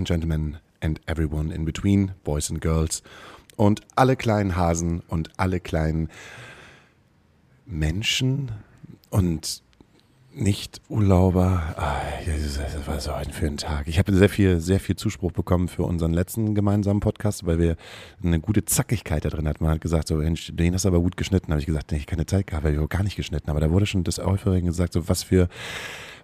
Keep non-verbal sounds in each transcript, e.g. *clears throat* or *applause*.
and Gentlemen and everyone in between, Boys and Girls und alle kleinen Hasen und alle kleinen Menschen und Nicht-Urlauber. Ah, Das war so ein für ein Tag. Ich habe sehr viel, sehr viel Zuspruch bekommen für unseren letzten gemeinsamen Podcast, weil wir eine gute Zackigkeit da drin hatten. Man hat gesagt, so, den hast du aber gut geschnitten. habe ich gesagt, nee, ich keine Zeit gehabt, habe ich gar nicht geschnitten. Aber da wurde schon des Häufigen gesagt, so was für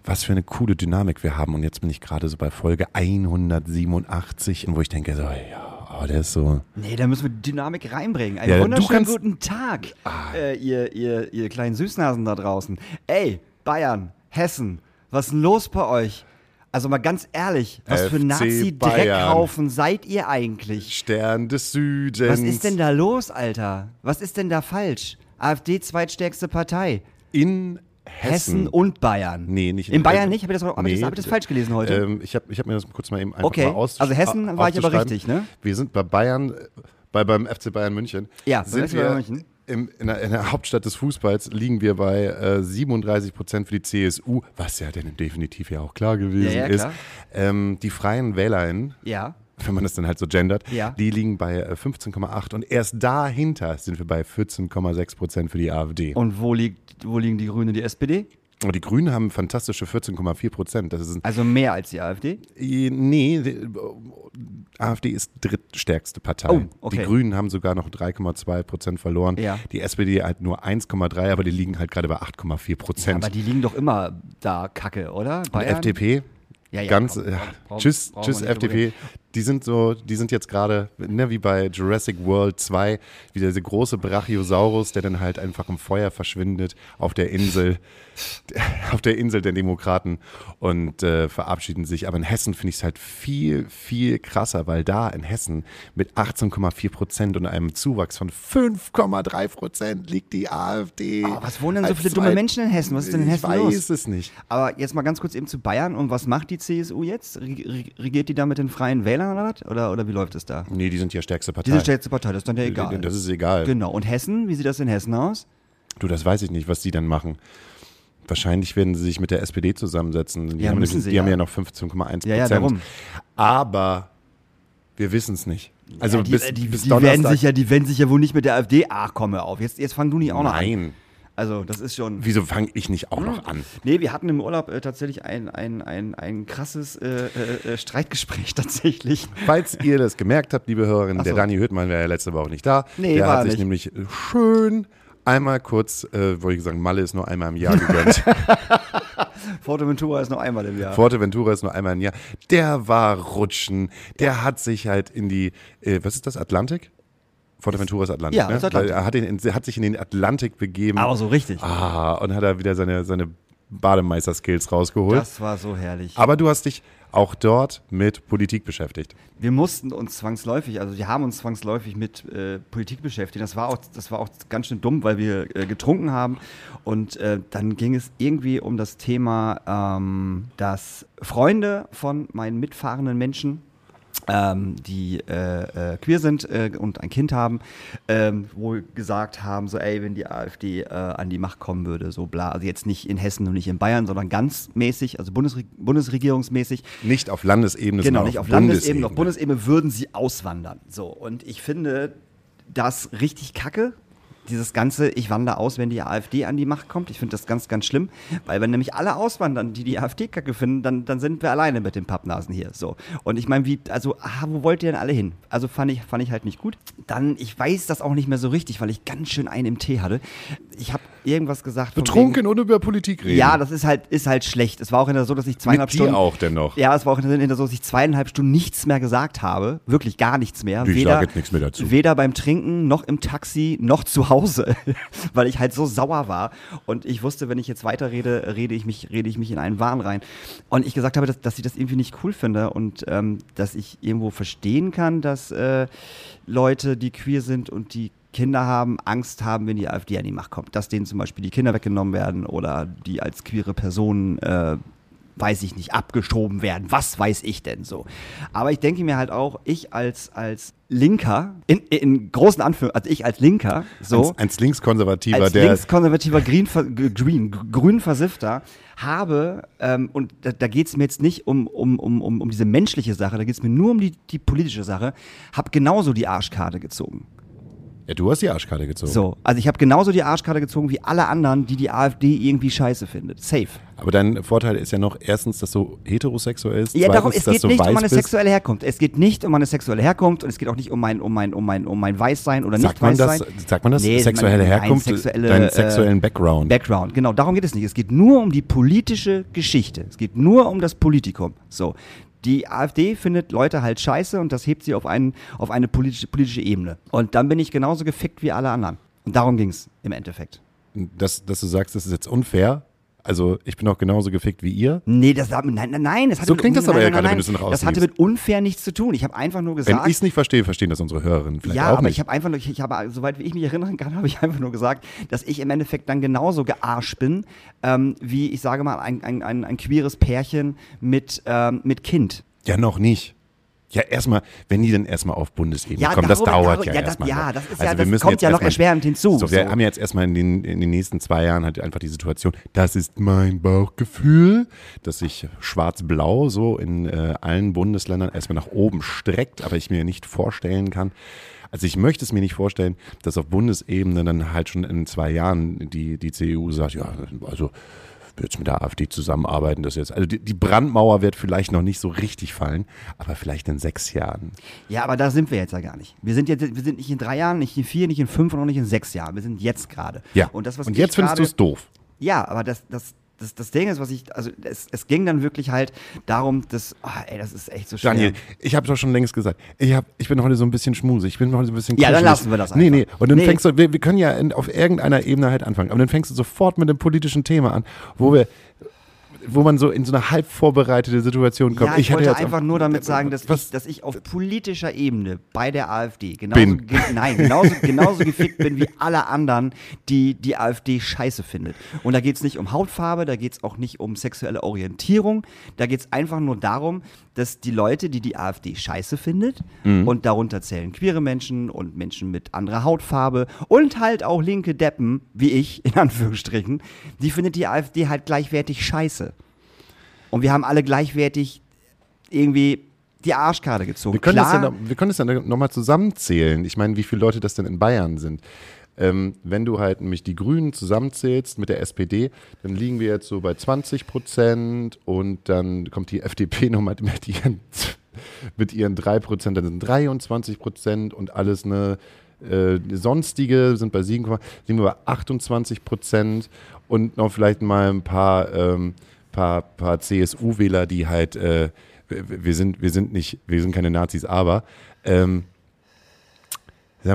was für eine coole Dynamik wir haben. Und jetzt bin ich gerade so bei Folge 187, wo ich denke, so, ja, oh, der ist so. Nee, da müssen wir Dynamik reinbringen. Einen Ja, wunderschönen kannst- Ah. guten Tag, äh, ihr, ihr, ihr kleinen Süßnasen da draußen. Ey, Bayern, Hessen, was ist denn los bei euch? Also mal ganz ehrlich, was für FC Nazi-Dreckhaufen seid ihr eigentlich? Stern des Südens. Was ist denn da los, Alter? Was ist denn da falsch? AfD zweitstärkste Partei. in Hessen, Hessen? und Bayern. Nee, nicht In Bayern nicht? Habe ich, das- hab ich, das, Nee, hab ich das falsch gelesen heute? Ähm, ich habe ich hab mir das kurz mal eben einfach Okay, mal aus also Hessen war ich aber richtig, ne? Wir sind bei Bayern, bei, beim FC Bayern München. Ja, sind wir Bayern München. Im, in, der, in der Hauptstadt des Fußballs liegen wir bei äh, 37 Prozent für die CSU, was ja denn definitiv ja auch klar gewesen Ja, ja, ist. klar. Ähm, die freien WählerInnen, ja. wenn man das dann halt so gendert, die liegen bei äh, 15,8% und erst dahinter sind wir bei 14,6 Prozent für die AfD. Und wo, liegt, wo liegen die Grünen und die SPD? Und die Grünen haben fantastische 14,4 Prozent. Das ist Also mehr als die AfD? Nee, die- AfD ist drittstärkste Partei. Oh, okay. Die Grünen haben sogar noch 3,2 Prozent verloren. Ja. Die SPD halt nur 1,3, aber die liegen halt gerade bei 8,4 Prozent. Aber die liegen doch immer da kacke, oder? Und Bayern? FDP, Ja, ja, ganz, komm, äh, brauchen- tschüss, tschüss FDP. Die sind so, die sind jetzt gerade, ne, wie bei Jurassic World 2, wie dieser große Brachiosaurus, der dann halt einfach im Feuer verschwindet auf der Insel, *laughs* auf der Insel der Demokraten und äh, verabschieden sich. Aber in Hessen finde ich es halt viel, viel krasser, weil da in Hessen mit 18,4 Prozent und einem Zuwachs von 5,3 Prozent liegt die AfD. Oh, was wohnen denn so viele dumme Menschen in Hessen? Was ist denn in Hessen ich los? weiß es nicht. Aber jetzt mal ganz kurz eben zu Bayern. Und was macht die CSU jetzt? Reg- reg- Regiert die da mit den Freien Wählern oder was? Oder, oder wie läuft es da? Nee, die sind ja stärkste Partei. Diese stärkste Partei, das ist dann ja egal. Das ist egal. Genau. Und Hessen? Wie sieht das in Hessen aus? Du, das weiß ich nicht, was die dann machen. Wahrscheinlich werden sie sich mit der SPD zusammensetzen. Die, Ja, haben, müssen die, sie die haben ja. ja noch 15,1 Prozent. Ja, ja, darum. Aber wir wissen es nicht. Also ja, die, bis, die, bis die, werden sich ja, die werden sich ja wohl nicht mit der AfD. Ach, komm hör auf. Jetzt, jetzt fang du nicht auch noch an. Nein. Also, das ist schon. Wieso fange ich nicht auch noch an? Nee, wir hatten im Urlaub äh, tatsächlich ein, ein, ein, ein krasses äh, äh, äh, Streitgespräch *laughs* tatsächlich. Falls ihr das gemerkt habt, liebe Hörerinnen, so. der Dani Hüttmann wäre ja letzte Woche nicht da. Nee, der war hat sich nicht. nämlich schön einmal kurz, äh, wollte ich sagen, Malle ist nur einmal im Jahr gegönnt. *laughs* Forteventura ist noch einmal im Jahr. Forteventura ist nur einmal im Jahr. Der war rutschen. Der hat sich halt in die, äh, was ist das, Atlantik? Forteventura ist Atlantik, Ja, ne? ist Atlantik. Er hat, in, hat sich in den Atlantik begeben. Aber so richtig. Ah, und hat da wieder seine, seine Bademeister-Skills rausgeholt. Das war so herrlich. Aber du hast dich auch dort mit Politik beschäftigt. wir mussten uns zwangsläufig, also wir haben uns zwangsläufig mit äh, Politik beschäftigt. Das war auch, das war auch ganz schön dumm, weil wir äh, getrunken haben und äh, dann ging es irgendwie um das Thema, ähm, dass Freunde von meinen mitfahrenden Menschen ähm, die äh, äh, queer sind äh, und ein Kind haben, ähm, wohl gesagt haben, so ey, wenn die AfD äh, an die Macht kommen würde, so bla, also jetzt nicht in Hessen und nicht in Bayern, sondern ganz mäßig, also Bundesre Bundesregierungsmäßig, Nicht auf Landesebene, Genau, nicht auf Bundesebene. Landesebene, auf Bundesebene würden sie auswandern. So, und ich finde das richtig kacke. Dieses ganze, ich wandere aus, wenn die AfD an die Macht kommt. Ich finde das ganz, ganz schlimm, weil wenn nämlich alle auswandern, die die AfD kacke finden, dann, dann sind wir alleine mit den Pappnasen hier. So. Und ich meine, wie, also, ah, wo wollt ihr denn alle hin? Also fand ich, fand ich halt nicht gut. Dann, ich weiß das auch nicht mehr so richtig, weil ich ganz schön einen im Tee hatte. Ich habe irgendwas gesagt. von wegen- Betrunken und über Politik reden. Ja, das ist halt, ist halt schlecht. Es war auch in der so, dass ich zweieinhalb Mit Stunden. auch dennoch. Ja, es war auch in der so, dass ich zweieinhalb Stunden nichts mehr gesagt habe. Wirklich gar nichts mehr. Ich sag jetzt nichts mehr dazu. Weder beim Trinken, noch im Taxi, noch zu Hause, *laughs* weil ich halt so sauer war und ich wusste, wenn ich jetzt weiterrede, rede ich mich, rede ich mich in einen Wahn rein. Und ich gesagt habe, dass, dass ich das irgendwie nicht cool finde und ähm, dass ich irgendwo verstehen kann, dass äh, Leute, die queer sind und die Kinder haben, Angst haben, wenn die AfD an die Macht kommt. Dass denen zum Beispiel die Kinder weggenommen werden oder die als queere Personen, äh, weiß ich nicht, abgeschoben werden. Was weiß ich denn so? Aber ich denke mir halt auch, ich als, als Linker, in, in großen Anführungszeichen, also ich als Linker, so. Als, als Linkskonservativer, als der linkskonservativer Green, Green, grün Versifter habe, ähm, und da, da geht es mir jetzt nicht um, um, um, um, um diese menschliche Sache, da geht es mir nur um die, die politische Sache, habe genauso die Arschkarte gezogen. Ja, du hast die Arschkarte gezogen. So, also ich habe genauso die Arschkarte gezogen wie alle anderen, die die AfD irgendwie scheiße findet. Safe. Aber dein Vorteil ist ja noch erstens, dass du heterosexuell ist. Ja, darum, es geht nicht um meine bist. sexuelle Herkunft. Es geht nicht um meine sexuelle Herkunft und es geht auch nicht um mein, um mein, um mein, um mein Weißsein oder Sagt nicht man das? Weißsein. Sagt man das? Nee, sexuelle mein- nein, Herkunft, sexuelle, deinen äh, sexuellen Background. Background, genau, darum geht es nicht. Es geht nur um die politische Geschichte. Es geht nur um das Politikum. So. Die AfD findet Leute halt scheiße und das hebt sie auf, einen, auf eine politische, politische Ebene. Und dann bin ich genauso gefickt wie alle anderen. Und darum ging es im Endeffekt. dass, dass du sagst, das ist jetzt unfair. Also ich bin auch genauso gefickt wie ihr. Nee, das nein, nein, nein, das hatte So mit- klingt das nein, aber ja nein, gerade, nein, wenn du es Das hatte mit unfair nichts zu tun. Ich habe einfach nur Wenn gesagt. ich es nicht verstehe, verstehen das unsere Hörerinnen vielleicht ja, auch aber nicht. ich habe einfach nur, ich, ich habe, soweit wie ich mich erinnern kann, *laughs* habe ich einfach nur gesagt, dass ich im Endeffekt dann genauso gearscht bin, ähm, wie ich sage mal, ein, ein, ein, ein queeres Pärchen mit, ähm, mit Kind. ja, noch nicht. Ja, erstmal, wenn die denn erstmal auf Bundesebene Ja, kommen, das darüber- dauert darüber- ja, ja, das- erstmal. ja, noch. das ist also ja- das kommt ja noch erschwerend hinzu, So, wir so. haben jetzt erstmal in den, in den nächsten zwei Jahren halt einfach die Situation, das ist mein Bauchgefühl, dass sich schwarz-blau so in äh, allen Bundesländern erstmal nach oben streckt, aber ich mir nicht vorstellen kann, also ich möchte es mir nicht vorstellen, dass auf Bundesebene dann halt schon in zwei Jahren die, die CDU sagt, ja, also jetzt mit der AfD zusammenarbeiten, das jetzt. Also die, die Brandmauer wird vielleicht noch nicht so richtig fallen, aber vielleicht in sechs Jahren. Ja, aber da sind wir jetzt ja gar nicht. Wir sind jetzt, wir sind nicht in drei Jahren, nicht in vier, nicht in fünf und auch nicht in sechs Jahren. Wir sind jetzt gerade. Ja. Und das, was Und jetzt findest du es doof. Ja, aber das, das, das, das Ding ist, was ich, also es, es ging dann wirklich halt darum, dass, ah, ey, das ist echt so schwer. Daniel, ich habe doch schon längst gesagt, ich, hab, ich bin heute so ein bisschen schmusig, ich bin heute so ein bisschen Ja, dann lassen wir das Nee, nee, einfach. und dann Nee. fängst du, wir, wir können ja in, auf irgendeiner Ebene halt anfangen, aber dann fängst du sofort mit dem politischen Thema an, wo wir, wo man so in so eine halb vorbereitete Situation kommt. Ja, ich, hatte wollte einfach nur damit sagen, dass ich, dass ich auf politischer Ebene bei der AfD genauso, Bin. ge nein, genauso, genauso gefickt bin wie alle anderen, die die AfD scheiße findet. Und da geht es nicht um Hautfarbe, da geht es auch nicht um sexuelle Orientierung, da geht es einfach nur darum, dass die Leute, die die AfD scheiße findet, Mhm. und darunter zählen queere Menschen und Menschen mit anderer Hautfarbe und halt auch linke Deppen, wie ich, in *laughs* Anführungsstrichen, die findet die AfD halt gleichwertig scheiße. Und wir haben alle gleichwertig irgendwie die Arschkarte gezogen. wir, können das Klar, ja noch, wir können das ja nochmal zusammenzählen. Ich meine, wie viele Leute das denn in Bayern sind. Ähm, wenn du halt nämlich die Grünen zusammenzählst mit der SPD, dann liegen wir jetzt so bei 20 Prozent und dann kommt die *laughs* FDP nochmal mit ihren, mit ihren 3 Prozent, dann sind 23 Prozent und alles eine äh, sonstige sind bei 7, liegen wir bei 28 Prozent und noch vielleicht mal ein paar, ähm, paar, paar CSU-Wähler, die halt, äh, wir, sind, wir sind nicht, wir sind keine Nazis, aber ähm,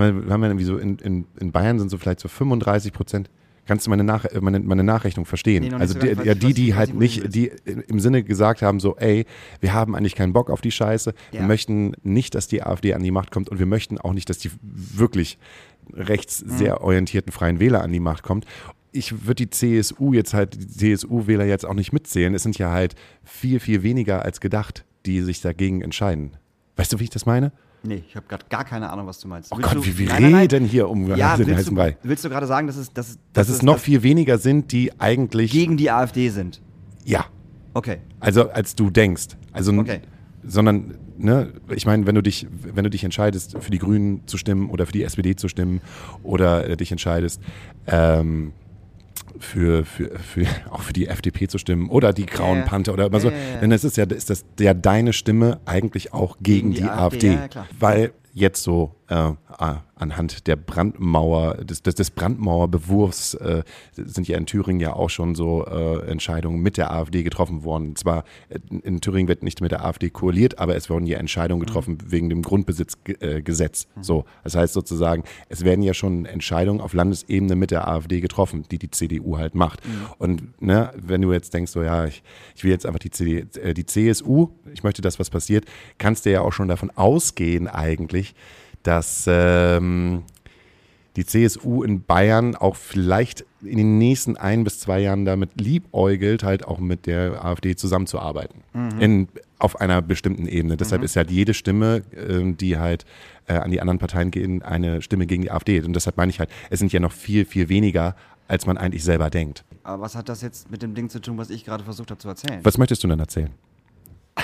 wir, wir haben ja irgendwie so in, in, in Bayern sind so vielleicht so 35 Prozent. Kannst du meine, Nach meine, meine Nachrechnung verstehen? Nee, also so die, ja, die, die halt nicht, die im Sinne gesagt haben, so, ey, wir haben eigentlich keinen Bock auf die Scheiße, wir Ja. möchten nicht, dass die AfD an die Macht kommt und wir möchten auch nicht, dass die wirklich rechts Mhm. sehr orientierten Freien Wähler an die Macht kommt. Ich würde die CSU jetzt halt, die CSU-Wähler jetzt auch nicht mitzählen. Es sind ja halt viel, viel weniger als gedacht, die sich dagegen entscheiden. Weißt du, wie ich das meine? Nee, ich habe gerade gar keine Ahnung, was du meinst. Oh Willst Gott, du- wie wir Nein, nein, nein. reden hier um Ja, den heißen du, Brei. willst du gerade sagen, dass es, dass, Dass es noch viel weniger sind, die eigentlich. gegen die AfD sind? Ja. Okay. Also als du denkst. Also Okay. sondern, ne, ich meine, wenn du dich, wenn du dich entscheidest, für die Grünen zu stimmen oder für die SPD zu stimmen oder äh, dich entscheidest, ähm, für, für, für, *laughs* auch für die FDP zu stimmen oder die Grauen Ja. Panther oder immer so, Ja, ja, ja. dann ist es ja, ist das ja deine Stimme eigentlich auch gegen, Gegen die die, AfD, AfD. Weil jetzt so äh, anhand der Brandmauer, des, des, des Brandmauerbewurfs äh, sind ja in Thüringen ja auch schon so äh, Entscheidungen mit der AfD getroffen worden. Und zwar äh, in Thüringen wird nicht mit der AfD koaliert, aber es wurden ja Entscheidungen getroffen mhm. wegen dem Grundbesitzgesetz. Mhm. So, das heißt sozusagen, es werden ja schon Entscheidungen auf Landesebene mit der AfD getroffen, die die CDU halt macht. Mhm. Und ne, wenn du jetzt denkst, so ja, ich, ich will jetzt einfach die, CD, äh, die CSU, ich möchte, dass was passiert, kannst du ja auch schon davon ausgehen eigentlich, dass ähm, die CSU in Bayern auch vielleicht in den nächsten ein bis zwei Jahren damit liebäugelt, halt auch mit der AfD zusammenzuarbeiten. Mhm. In, auf einer bestimmten Ebene. Deshalb mhm. ist halt jede Stimme, äh, die halt äh, an die anderen Parteien gehen, eine Stimme gegen die AfD. Und deshalb meine ich halt, es sind ja noch viel, viel weniger, als man eigentlich selber denkt. Aber was hat das jetzt mit dem Ding zu tun, was ich gerade versucht habe zu erzählen? Was möchtest du denn erzählen? *laughs*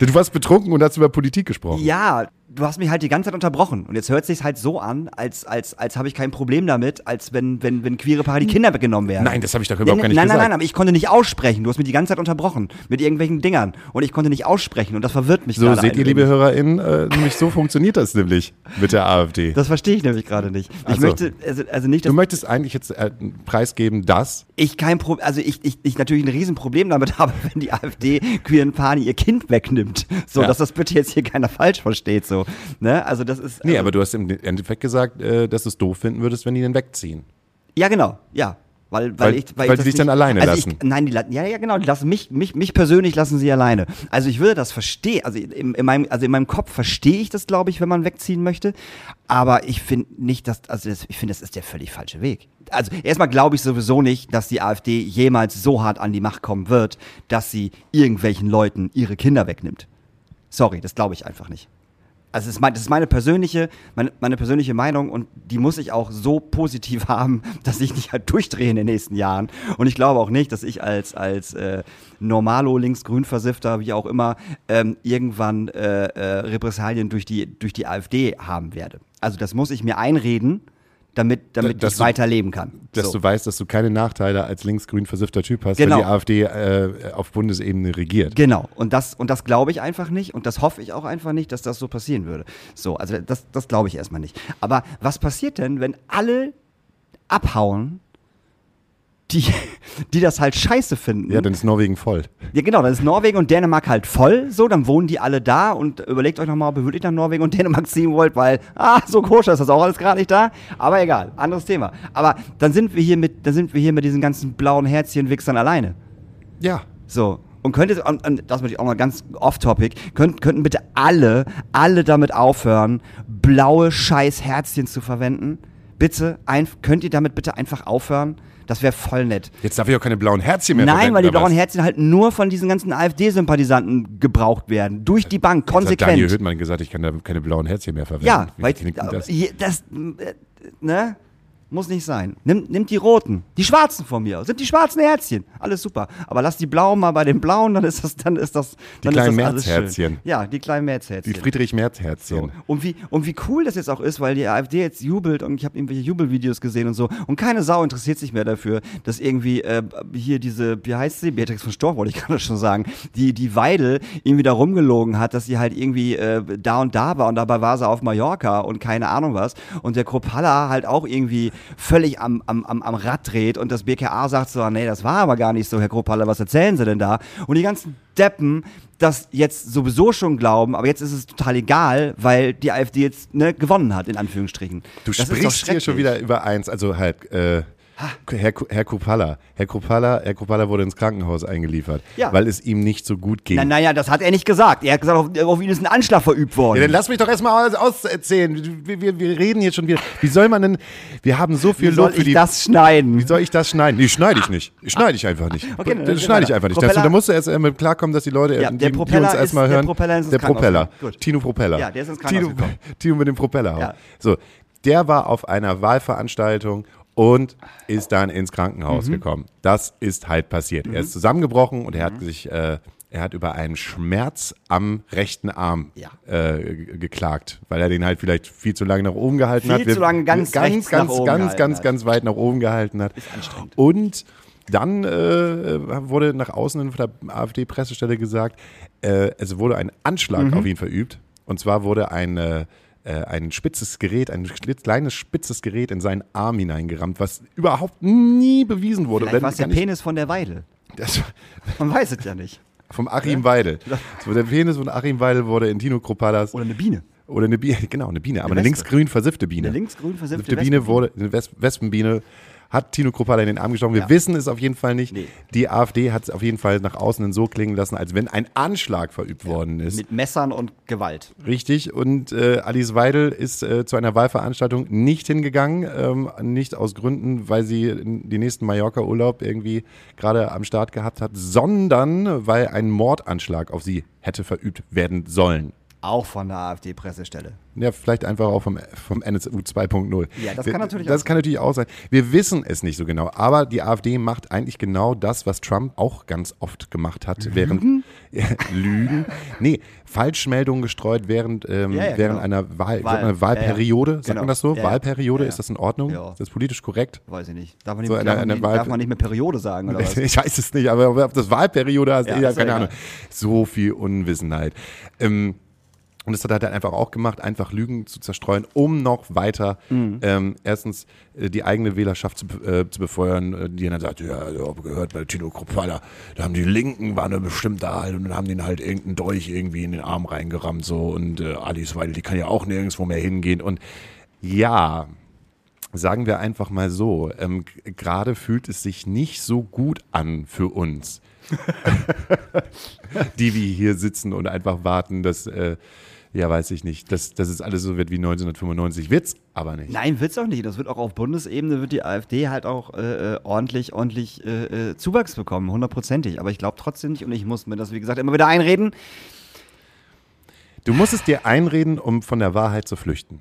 du warst betrunken und hast über Politik gesprochen. Ja, du hast mich halt die ganze Zeit unterbrochen. Und jetzt hört sich halt so an, als, als, als habe ich kein Problem damit, als wenn, wenn, wenn queere Paare die Kinder weggenommen werden. Nein, das habe ich doch überhaupt nee, gar nicht nein, gesagt. Nein, nein, nein, aber ich konnte nicht aussprechen. Du hast mich die ganze Zeit unterbrochen mit irgendwelchen Dingern. Und ich konnte nicht aussprechen und das verwirrt mich So, seht ihr, liebe HörerInnen, äh, nämlich so funktioniert das nämlich mit der AfD. Das verstehe ich nämlich gerade nicht. Ich so. möchte, also, also nicht, Du möchtest eigentlich jetzt äh, preisgeben, dass ich kein Problem, also ich, ich, ich natürlich ein Riesenproblem damit *laughs* habe, wenn die AfD queeren Pani ihr Kind wegnimmt. So, ja. dass das bitte jetzt hier keiner falsch versteht. So, ne? Also das ist. Nee, also, aber du hast im Endeffekt gesagt, äh, dass du es doof finden würdest, wenn die den wegziehen. Ja, genau, ja. Weil, weil, weil, ich, weil, weil die dich dann alleine also lassen. Ich, nein, die, ja, ja, genau, die lassen mich, mich, mich persönlich lassen sie alleine. Also ich würde das verstehen, also in, in, meinem, also in meinem Kopf verstehe ich das, glaube ich, wenn man wegziehen möchte. Aber ich finde nicht, dass, also das, ich finde, das ist der völlig falsche Weg. Also erstmal glaube ich sowieso nicht, dass die AfD jemals so hart an die Macht kommen wird, dass sie irgendwelchen Leuten ihre Kinder wegnimmt. Sorry, das glaube ich einfach nicht. Also das ist, mein, das ist meine persönliche, meine, meine, persönliche Meinung und die muss ich auch so positiv *laughs* haben, dass ich nicht halt durchdrehe in den nächsten Jahren. Und ich glaube auch nicht, dass ich als, als äh, Normalo links-grün versiffter, wie auch immer, ähm, irgendwann äh, äh, Repressalien durch die, durch die AfD haben werde. Also das muss ich mir einreden damit, damit dass ich du, weiterleben kann. Dass so. du weißt, dass du keine Nachteile als linksgrün versiffter Typ hast, genau. weil die AfD äh, auf Bundesebene regiert. Genau. Und das, und das glaube ich einfach nicht und das hoffe ich auch einfach nicht, dass das so passieren würde. So, also das, das glaube ich erstmal nicht. Aber was passiert denn, wenn alle abhauen die, die das halt scheiße finden. Ja, dann ist Norwegen voll. Ja, genau, dann ist Norwegen und Dänemark halt voll, so, dann wohnen die alle da und überlegt euch nochmal, ob ihr wirklich nach Norwegen und Dänemark ziehen wollt, weil, ah, so koscher ist das auch alles gerade nicht da. Aber egal, anderes Thema. Aber dann sind wir hier mit, dann sind wir hier mit diesen ganzen blauen Herzchen-Wichsern alleine. Ja. So. Und könnte, und, und das möchte ich auch mal ganz off-topic, könnt, könnten bitte alle, alle damit aufhören, blaue Scheiß-Herzchen zu verwenden? Bitte, ein, könnt ihr damit bitte einfach aufhören? Das wäre voll nett. Jetzt darf ich auch keine blauen Herzchen mehr Nein, weil die blauen was? Herzchen halt nur von diesen ganzen AfD-Sympathisanten gebraucht werden. Durch die Bank, konsequent. Jetzt hat Daniel Hüttmann gesagt, ich kann da keine blauen Herzchen mehr verwenden. Ja, Wie weil das? das, äh, ne? Muss nicht sein. Nimm, nimmt die roten. Die schwarzen von mir. Sind die schwarzen Herzchen. Alles super. Aber lass die blauen mal bei den blauen, dann ist das, dann ist das. Die kleinen Märzherzchen. Ja, die kleinen Märzherzchen. Die Friedrich-Merz-Herzchen. So. Und, wie, und wie cool das jetzt auch ist, weil die AfD jetzt jubelt und ich habe irgendwelche Jubelvideos gesehen und so. Und keine Sau interessiert sich mehr dafür, dass irgendwie äh, hier diese, wie heißt sie? Beatrix von Storch, wollte ich *laughs* gerade schon sagen, die, die Weidel irgendwie da rumgelogen hat, dass sie halt irgendwie äh, da und da war und dabei war sie auf Mallorca und keine Ahnung was. Und der Kropalla halt auch irgendwie völlig am, am, am, am Rad dreht und das BKA sagt so, nee, das war aber gar nicht so, Herr Kroppalle, was erzählen Sie denn da? Und die ganzen Deppen das jetzt sowieso schon glauben, aber jetzt ist es total egal, weil die AfD jetzt ne, gewonnen hat, in Anführungsstrichen. Du das sprichst hier schon wieder über eins, also halt, äh, Herr, Herr Kupala. Herr Kupala, Herr Kupala wurde ins Krankenhaus eingeliefert, ja. weil es ihm nicht so gut ging. Na, naja, das hat er nicht gesagt. Er hat gesagt, auf, auf ihn ist ein Anschlag verübt worden. Ja, dann lass mich doch erstmal aus, auserzählen. Wir, wir, wir, reden jetzt schon wieder. Wie soll man denn, wir haben so viel Wie Lob für die... Wie soll ich das schneiden? Wie soll ich das schneiden? Nee, schneide ich nicht. Schneide ich einfach nicht. Okay, dann, das schneide ich einfach nicht. Das, da musst du erst einmal klarkommen, dass die Leute, ja, die, die, uns erstmal hören. Der Propeller ist Der Propeller. Tino Propeller. Ja, der ist ins Krankenhaus Tino, Tino mit dem Propeller. Ja. So, der war auf einer Wahlveranstaltung und ist dann ins Krankenhaus mhm. gekommen. Das ist halt passiert. Mhm. Er ist zusammengebrochen und er hat mhm. sich, äh, er hat über einen Schmerz am rechten Arm ja. äh, geklagt, weil er den halt vielleicht viel zu lange nach oben gehalten viel hat. Viel zu lange ganz, ganz, ganz, ganz, ganz, ganz weit nach oben gehalten hat. Ist anstrengend. Und dann äh, wurde nach außen von der AfD-Pressestelle gesagt, äh, es wurde ein Anschlag mhm. auf ihn verübt Und zwar wurde ein, äh, ein spitzes Gerät, ein kleines spitzes Gerät in seinen Arm hineingerammt, was überhaupt nie bewiesen wurde. Vielleicht Oder war es der Penis von der Weidel. Das, *laughs* Man weiß es ja nicht. vom Achim Weidel. So, der Penis von Achim Weidel wurde in Tino Kropalas Oder eine Biene. oder eine Biene, *laughs* genau, eine Biene, aber eine, Wespe. linksgrün versiffte Biene. Eine linksgrün versiffte Biene wurde, eine Wes Wespenbiene hat Tino Kropala in den Arm gestochen. Wir Ja. wissen es auf jeden Fall nicht. Nee. Die AfD hat es auf jeden Fall nach außen hin so klingen lassen, als wenn ein Anschlag verübt worden ist. Mit Messern und Gewalt. Richtig. Und äh, Alice Weidel ist äh, zu einer Wahlveranstaltung nicht hingegangen. Ähm, nicht aus Gründen, weil sie die nächsten Mallorca-Urlaub irgendwie gerade am Start gehabt hat, sondern weil ein Mordanschlag auf sie hätte verübt werden sollen. Auch von der AfD-Pressestelle. Ja, vielleicht einfach auch vom, vom NSU 2.0. Ja, das kann natürlich Das auch kann natürlich auch sein. Wir wissen es nicht so genau. Aber die AfD macht eigentlich genau das, was Trump auch ganz oft gemacht hat. Während *laughs* ja, Lügen. Nee, Falschmeldungen gestreut während, ähm, Ja, ja, während genau. einer Wahl, Wahl, man Wahlperiode. Sagt Genau. man das so? Ja. Wahlperiode, ist das in Ordnung? Ist das politisch korrekt? Weiß ich nicht. Darf man nicht, So darf eine- eine darf man nicht mehr Periode sagen oder *laughs* was? Ich weiß es nicht, aber ob das Wahlperiode heißt, Ja, keine. Ahnung. So viel Unwissenheit. Ähm, und das hat er dann einfach auch gemacht, einfach Lügen zu zerstreuen, um noch weiter Mhm. ähm, erstens äh, die eigene Wählerschaft zu, äh, zu befeuern, äh, die dann sagt, ja, ich habe gehört bei Tino Kropala, da haben die Linken, waren da bestimmt da halt und dann haben den halt irgendeinen Dolch irgendwie in den Arm reingerammt so und äh, Alice Weidel, die kann ja auch nirgendwo mehr hingehen und ja, sagen wir einfach mal so, ähm, gerade fühlt es sich nicht so gut an für uns, *laughs* die wir hier sitzen und einfach warten, dass, äh, ja, weiß ich nicht, dass, dass es alles so wird wie 1995. Wird's aber nicht. Nein, wird's auch nicht. Das wird auch auf Bundesebene wird die AfD halt auch äh, äh, ordentlich, ordentlich äh, äh, Zuwachs bekommen, hundertprozentig. Aber ich glaube trotzdem nicht und ich muss mir das, wie gesagt, immer wieder einreden. Du musst es dir einreden, um von der Wahrheit zu flüchten.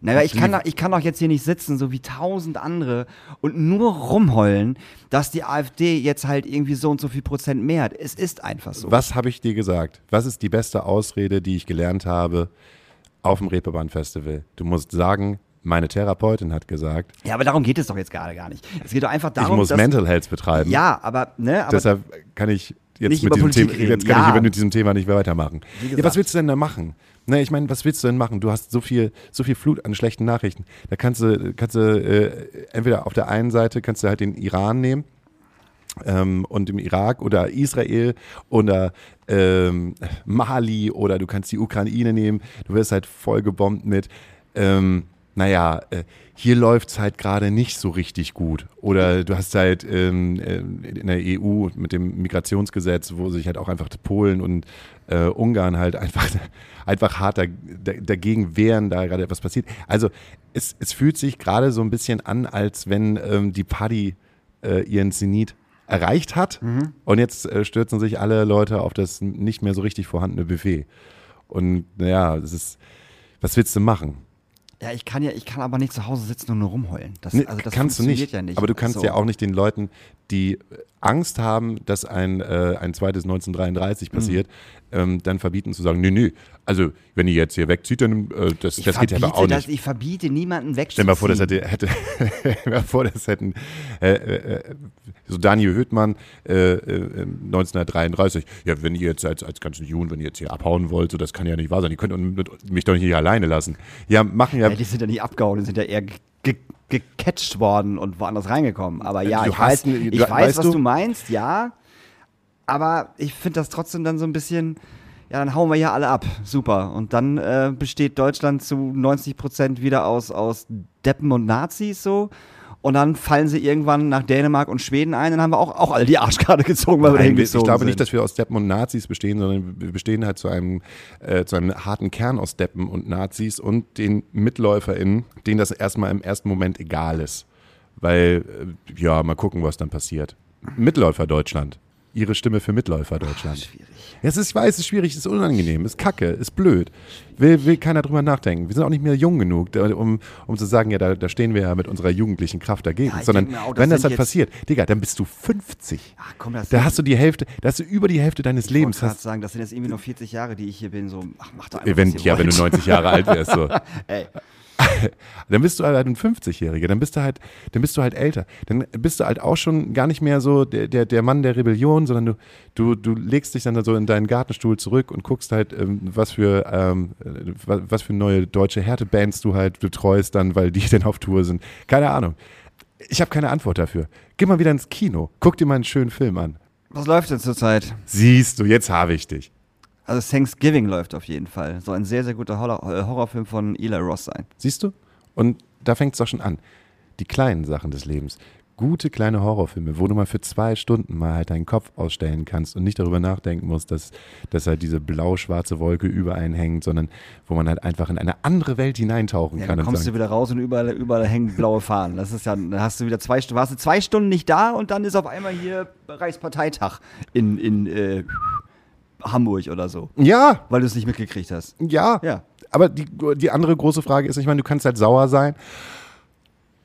Naja, ich kann, doch, ich kann doch jetzt hier nicht sitzen, so wie tausend andere, und nur rumheulen, dass die AfD jetzt halt irgendwie so und so viel Prozent mehr hat. Es ist einfach so. Was habe ich dir gesagt? Was ist die beste Ausrede, die ich gelernt habe auf dem Reeperbahn-Festival? Du musst sagen, meine Therapeutin hat gesagt, Ja, aber darum geht es doch jetzt gerade gar nicht. Es geht doch einfach darum, ich muss dass, Mental Health betreiben. Ja, aber, ne, aber Deshalb kann ich jetzt Nicht mit diesem Thema, jetzt kann Ja. ich mit diesem Thema nicht mehr weitermachen. Ja, was willst du denn da machen? Ne, ich meine, was willst du denn machen? Du hast so viel, so viel Flut an schlechten Nachrichten. Da kannst du, kannst du äh, entweder auf der einen Seite kannst du halt den Iran nehmen ähm, und im Irak oder Israel oder ähm, Mali oder du kannst die Ukraine nehmen. Du wirst halt voll gebombt mit, ähm, naja, äh, hier läuft es halt gerade nicht so richtig gut. Oder du hast halt ähm, äh, in der EU mit dem Migrationsgesetz, wo sich halt auch einfach Polen und äh, Ungarn halt einfach, *laughs* einfach hart da, da, dagegen wehren, da gerade etwas passiert. Also es, es fühlt sich gerade so ein bisschen an, als wenn ähm, die Party äh, ihren Zenit erreicht hat und jetzt äh, stürzen sich alle Leute auf das nicht mehr so richtig vorhandene Buffet. Und naja, es ist, was willst du machen? Ja, ich kann ja, ich kann aber nicht zu Hause sitzen und nur rumheulen. Das, Nee, also das kannst du nicht. ja nicht. Aber du kannst So. ja auch nicht den Leuten, die Angst haben, dass ein, äh, ein zweites 1933 passiert, Mhm. ähm, dann verbieten zu sagen, nee, nee, also wenn ihr jetzt hier wegzieht, dann äh, das, Ich das geht ja aber auch das, nicht. Ich verbiete niemanden wegzuziehen. Stell mal vor, das hätte, hätte *laughs* mal vor, das hätten äh, äh, so Daniel Höhtmann äh, äh, 1933. Ja, wenn ihr jetzt als, als ganzen Juden, wenn ihr jetzt hier abhauen wollt, so das kann ja nicht wahr sein. Ihr könnt mich doch nicht hier alleine lassen. Ja, machen ja. Ja, die sind ja nicht abgehauen, die sind ja eher ge ge gecatcht worden und woanders reingekommen. Aber ja, Du ich hast- weiß, ich weiß weißt was du- du meinst, ja. Aber ich finde das trotzdem dann so ein bisschen, ja, dann hauen wir hier alle ab. Super. Und dann äh, besteht Deutschland zu 90 Prozent wieder aus, aus Deppen und Nazis so. Und dann fallen sie irgendwann nach Dänemark und Schweden ein, dann haben wir auch, auch alle die Arschkarte *laughs* gezogen, weil wir Nein, dahin ich glaube gezogen nicht, sind. dass wir aus Deppen und Nazis bestehen, sondern wir bestehen halt zu einem, äh, zu einem harten Kern aus Deppen und Nazis und den MitläuferInnen, denen das erstmal im ersten Moment egal ist. Weil, äh, ja, mal gucken, was dann passiert. Mitläufer Deutschland. Ihre Stimme für Mitläufer Deutschland. schwierig. Ja, es ist, ich weiß, es ist schwierig, es ist unangenehm, es ist kacke, es ist blöd. Will, will keiner drüber nachdenken. Wir sind auch nicht mehr jung genug, um, um zu sagen, ja, da, da stehen wir ja mit unserer jugendlichen Kraft dagegen. Ja, ich Sondern, auch, das wenn das halt passiert, Digga, dann bist du 50. Ach komm, das Da hast du die Hälfte, da hast du über die Hälfte deines ich Lebens. gerade Hast, sagen, das sind jetzt irgendwie noch 40 Jahre, die ich hier bin. So, ach, mach doch einfach, wenn, ja, wenn du wollt. 90 Jahre alt wärst. So. *laughs* Ey, *laughs* dann bist du halt ein 50-Jähriger, dann bist du halt, dann bist du halt älter. Dann bist du halt auch schon gar nicht mehr so der, der, der Mann der Rebellion, sondern du, du, du legst dich dann so in deinen Gartenstuhl zurück und guckst halt, ähm, was für ähm, äh, was, was für neue deutsche Härtebands du halt betreust dann, weil die *laughs* dann auf Tour sind. Keine Ahnung. Ich habe keine Antwort dafür. Geh mal wieder ins Kino, guck dir mal einen schönen Film an. Was läuft denn zurzeit? Siehst du, jetzt habe ich dich. Also Thanksgiving läuft auf jeden Fall. Soll ein sehr, sehr guter Horror äh, Horrorfilm von Eli Ross sein. Siehst du? Und da fängt es doch schon an. Die kleinen Sachen des Lebens. Gute kleine Horrorfilme, wo du mal für zwei Stunden mal halt deinen Kopf ausstellen kannst und nicht darüber nachdenken musst, dass, dass halt diese blau-schwarze Wolke über einen hängt, sondern wo man halt einfach in eine andere Welt hineintauchen Ja, kann. dann kommst sagen, du wieder raus und überall, überall hängen blaue Fahnen. Das ist ja, dann hast du wieder zwei Stunden, warst du zwei Stunden nicht da und dann ist auf einmal hier Reichsparteitag in, in äh, Hamburg oder so, ja, weil du es nicht mitgekriegt hast. ja, Ja. Aber die, die andere große Frage ist, ich meine, du kannst halt sauer sein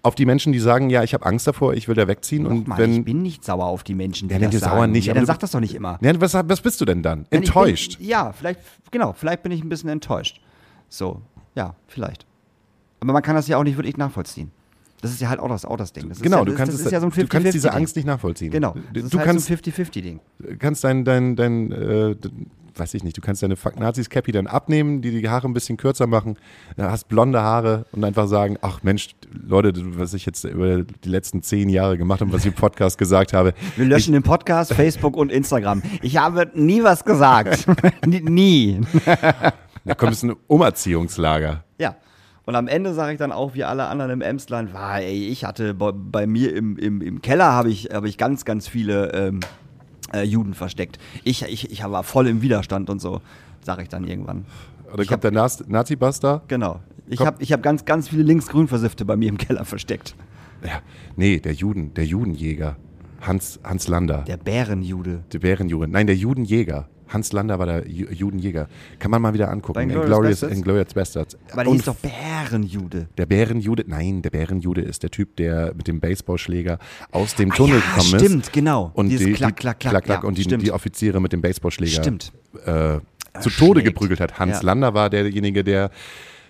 auf die Menschen, die sagen, ja, ich habe Angst davor, ich will da wegziehen. und Mann, wenn, ich bin nicht sauer auf die Menschen, die Ja, das dir sauer sagen. nicht, Ja, dann sag das doch nicht immer. ja, was, was bist du denn dann? Enttäuscht. Bin, ja, vielleicht, genau, vielleicht bin ich ein bisschen enttäuscht. So, ja, vielleicht. Aber man kann das ja auch nicht wirklich nachvollziehen. Das ist ja halt auch das, auch das Ding. Das genau, ja, du kannst, es, ist ja so ein du kannst diese 50-50 Angst nicht nachvollziehen. Genau. Du, Das ist du halt kannst, so ein 50-50-Ding. kannst dein, dein, dein, äh, weiß ich nicht, du kannst deine Nazis Cappy dann abnehmen, die die Haare ein bisschen kürzer machen, dann hast blonde Haare und einfach sagen, ach Mensch, Leute, was ich jetzt über die letzten zehn Jahre gemacht habe, was ich im Podcast gesagt habe, Wir löschen den Podcast, Facebook und Instagram. Ich habe nie was gesagt. *laughs* nie. nie. *laughs* da kommt es ein Umerziehungslager. Ja. Und am Ende sage ich dann auch, wie alle anderen im Emsland, war, ey, ich hatte bei, bei mir im, im, im Keller habe ich, habe ich ganz, ganz viele ähm, äh, Juden versteckt. Ich, ich, ich war voll im Widerstand und so, sage ich dann irgendwann. Oder Ich kommt der Nas- Nazi-Buster? Genau. Ich habe ich hab ganz, ganz viele linksgrün Versiffte bei mir im Keller versteckt. Ja, nee, der Juden, der Judenjäger. Hans, Hans Lander. Der Bärenjude. Der Bärenjude. Nein, der Judenjäger. Hans Lander war der Ju Judenjäger. Kann man mal wieder angucken. Bei Inglourious Inglourious, Bastards. Aber der hieß doch Bärenjude. Der Bärenjude, nein, der Bärenjude ist der Typ, der mit dem Baseballschläger aus dem Tunnel ja, gekommen ist. stimmt, genau. Und Dieses die, Klack, die, Klack, Klack, ja, und die, stimmt. die Offiziere mit dem Baseballschläger Stimmt. Äh, zu Tode geprügelt hat. Hans Ja. Lander war derjenige, der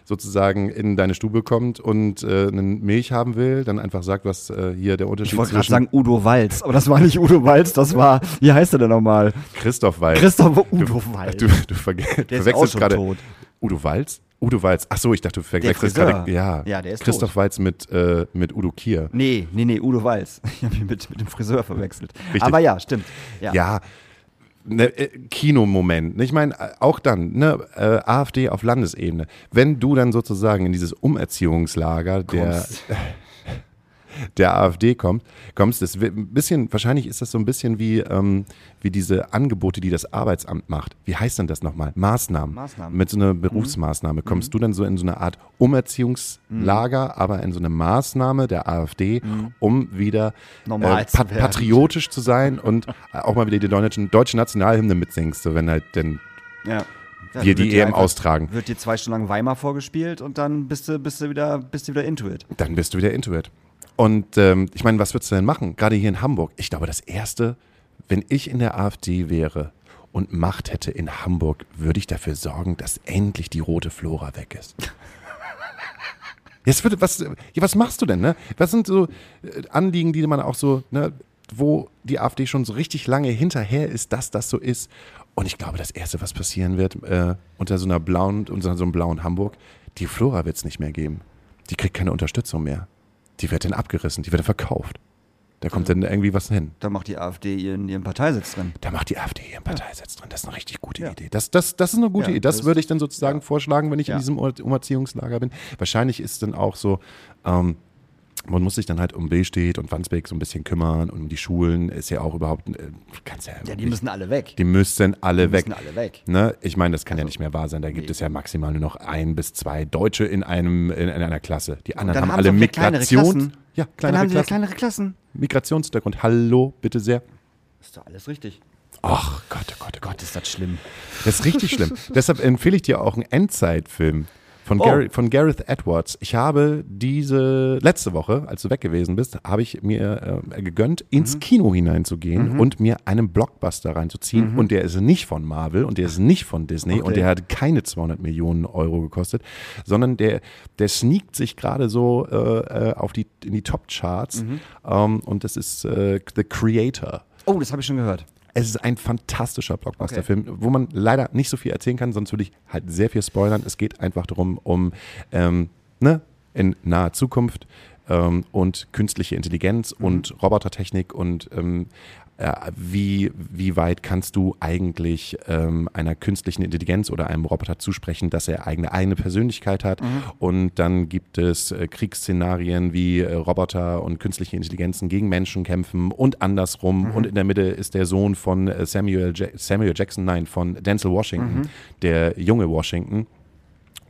sozusagen in deine Stube kommt und äh, eine Milch haben will, dann einfach sagt, was äh, hier der Unterschied Ich wollte gerade sagen Udo Walz, aber das war nicht Udo Walz, das war, wie heißt er denn nochmal? Christoph Walz. Christoph Udo Walz. Du, du ist verwechselst gerade. Udo Walz? Udo Walz. Ach so, ich dachte, du verwechselst gerade. Ja, Ja, der ist Christoph tot. Walz mit, äh, mit Udo Kier. Nee, nee, nee, Udo Walz. *laughs* Ich habe ihn mit, mit dem Friseur verwechselt. Richtig. Aber ja, stimmt. Ja. Ja, ne, äh, Kinomoment. Ich meine, äh, auch dann, ne, äh, AfD auf Landesebene. Wenn du dann sozusagen in dieses Umerziehungslager Kommst. der *laughs* AfD kommst, kommst, das ein bisschen, wahrscheinlich ist das so ein bisschen wie, ähm, wie diese Angebote, die das Arbeitsamt macht. Wie heißt denn das nochmal? Maßnahmen. Maßnahmen. Mit so einer Berufsmaßnahme. Kommst du dann so in so eine Art Umerziehungslager, aber in so eine Maßnahme der AfD, um wieder äh, werden. patriotisch zu sein und *laughs* auch mal wieder die deutsche, deutsche Nationalhymne mitsingst, so wenn halt denn ja. Wir die EM einfach- austragen. Wird dir zwei Stunden lang Weimar vorgespielt und dann bist du, bist du, wieder, bist du wieder into it. dann bist du wieder into it. Und ähm, ich meine, was würdest du denn machen? Gerade hier in Hamburg. Ich glaube, das Erste, wenn ich in der AfD wäre und Macht hätte in Hamburg, würde ich dafür sorgen, dass endlich die rote Flora weg ist. Jetzt würde, was, was machst du denn, ne? Was sind so äh, Anliegen, die man auch so, ne, wo die AfD schon so richtig lange hinterher ist, dass das so ist? Und ich glaube, das Erste, was passieren wird, äh, unter so einer blauen, unter so einem blauen Hamburg, die Flora wird es nicht mehr geben. Die kriegt keine Unterstützung mehr. Die wird dann abgerissen, die wird dann verkauft. Da kommt dann irgendwie was hin. Da macht die AfD ihren, ihren Parteisitz drin. Da macht die AfD ihren Parteisitz drin. Das ist eine richtig gute Idee. Das, das, das ist eine gute Ja, Idee. Das, das- würde ich dann sozusagen vorschlagen, wenn ich Ja. in diesem Um- Umerziehungslager bin. Wahrscheinlich ist es dann auch so, ähm, man muss sich dann halt um Billstedt und Wandsbek so ein bisschen kümmern und um die Schulen ist ja auch überhaupt, äh, kannst ja, Ja, die wirklich- müssen alle weg. die müssen alle Die weg. müssen alle weg. Ne? Ich meine, das kann ja nicht mehr wahr sein. Da gibt es ja maximal nur noch ein bis zwei Deutsche in, einem, in, in einer Klasse. Die anderen haben haben alle auch wieder kleinere. Ja, Dann kleinere haben ja Klassen. kleinere Klassen. Migrationshintergrund. Hallo, bitte sehr. Ist doch alles richtig. Ach Gott, oh Gott, oh Gott. Gott, ist das schlimm. Das ist richtig schlimm. *laughs* Deshalb empfehle ich dir auch einen Endzeitfilm. Von, Oh. Gary, von Gareth Edwards. Ich habe diese letzte Woche, als du weg gewesen bist, habe ich mir äh, gegönnt, Mhm. ins Kino hineinzugehen und mir einen Blockbuster reinzuziehen. Und der ist nicht von Marvel und der ist nicht von Disney Mhm. Okay. und der hat keine 200 Millionen Euro gekostet, sondern der, der sneakt sich gerade so äh, äh, auf die, in die Top-Charts. Mhm. Ähm, und das ist äh, The Creator. Oh, das habe ich schon gehört. Es ist ein fantastischer Blockbuster-Film, wo man leider nicht so viel erzählen kann, sonst würde ich halt sehr viel spoilern. Es geht einfach darum, um ähm, ne, in naher Zukunft ähm, und künstliche Intelligenz und Robotertechnik und ähm, äh, wie, wie weit kannst du eigentlich ähm, einer künstlichen Intelligenz oder einem Roboter zusprechen, dass er eigene, eigene Persönlichkeit hat. Und dann gibt es äh, Kriegsszenarien, wie äh, Roboter und künstliche Intelligenzen gegen Menschen kämpfen und andersrum. Und in der Mitte ist der Sohn von äh, Samuel, ja Samuel Jackson, nein, von Denzel Washington, der junge Washington.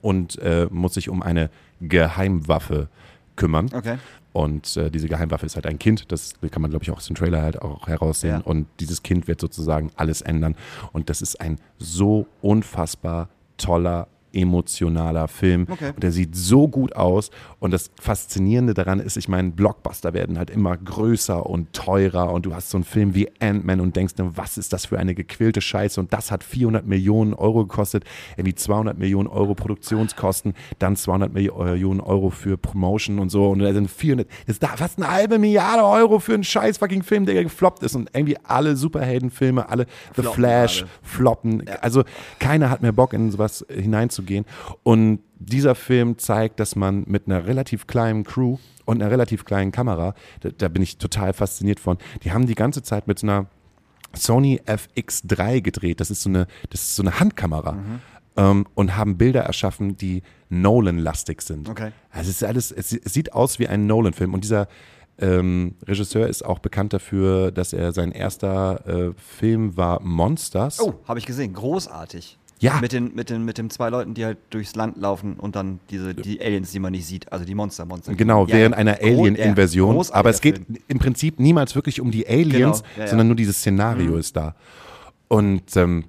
Und äh, muss sich um eine Geheimwaffe kümmern. Okay. Und äh, diese Geheimwaffe ist halt ein Kind, das kann man, glaube ich, auch aus dem Trailer halt auch heraussehen. Ja. Und dieses Kind wird sozusagen alles ändern. Und das ist ein so unfassbar toller, emotionaler Film. Okay. Und der sieht so gut aus. Und das Faszinierende daran ist, ich meine, Blockbuster werden halt immer größer und teurer. Und du hast so einen Film wie Ant-Man und denkst, was ist das für eine gequälte Scheiße? Und das hat 400 Millionen Euro gekostet, irgendwie 200 Millionen Euro Produktionskosten, dann 200 Millionen Euro für Promotion und so. Und da sind 400, das ist da fast eine halbe Milliarde Euro für einen scheiß fucking Film, der gefloppt ist. Und irgendwie alle Superheldenfilme, alle The Floppen Flash, gerade. floppen. Also keiner hat mehr Bock, in sowas hineinzugehen. Und dieser Film zeigt, dass man mit einer relativ kleinen Crew und einer relativ kleinen Kamera, da, da bin ich total fasziniert von, die haben die ganze Zeit mit so einer Sony FX3 gedreht. Das ist so eine, das ist so eine Handkamera. Ähm, und haben Bilder erschaffen, die Nolan-lastig sind. Okay. Also es ist alles, es sieht aus wie ein Nolan-Film. Und dieser ähm, Regisseur ist auch bekannt dafür, dass er sein erster äh, Film war Monsters. Oh, habe ich gesehen. Großartig. Ja. Mit den, mit, den, mit den zwei Leuten, die halt durchs Land laufen und dann diese, die Aliens, die man nicht sieht. Also die Monster, Monster. Genau, Ja, während ja. einer ja, großartiger aber es geht Film. im Prinzip niemals wirklich um die Aliens, Genau, sondern nur dieses Szenario ist da. Und ähm,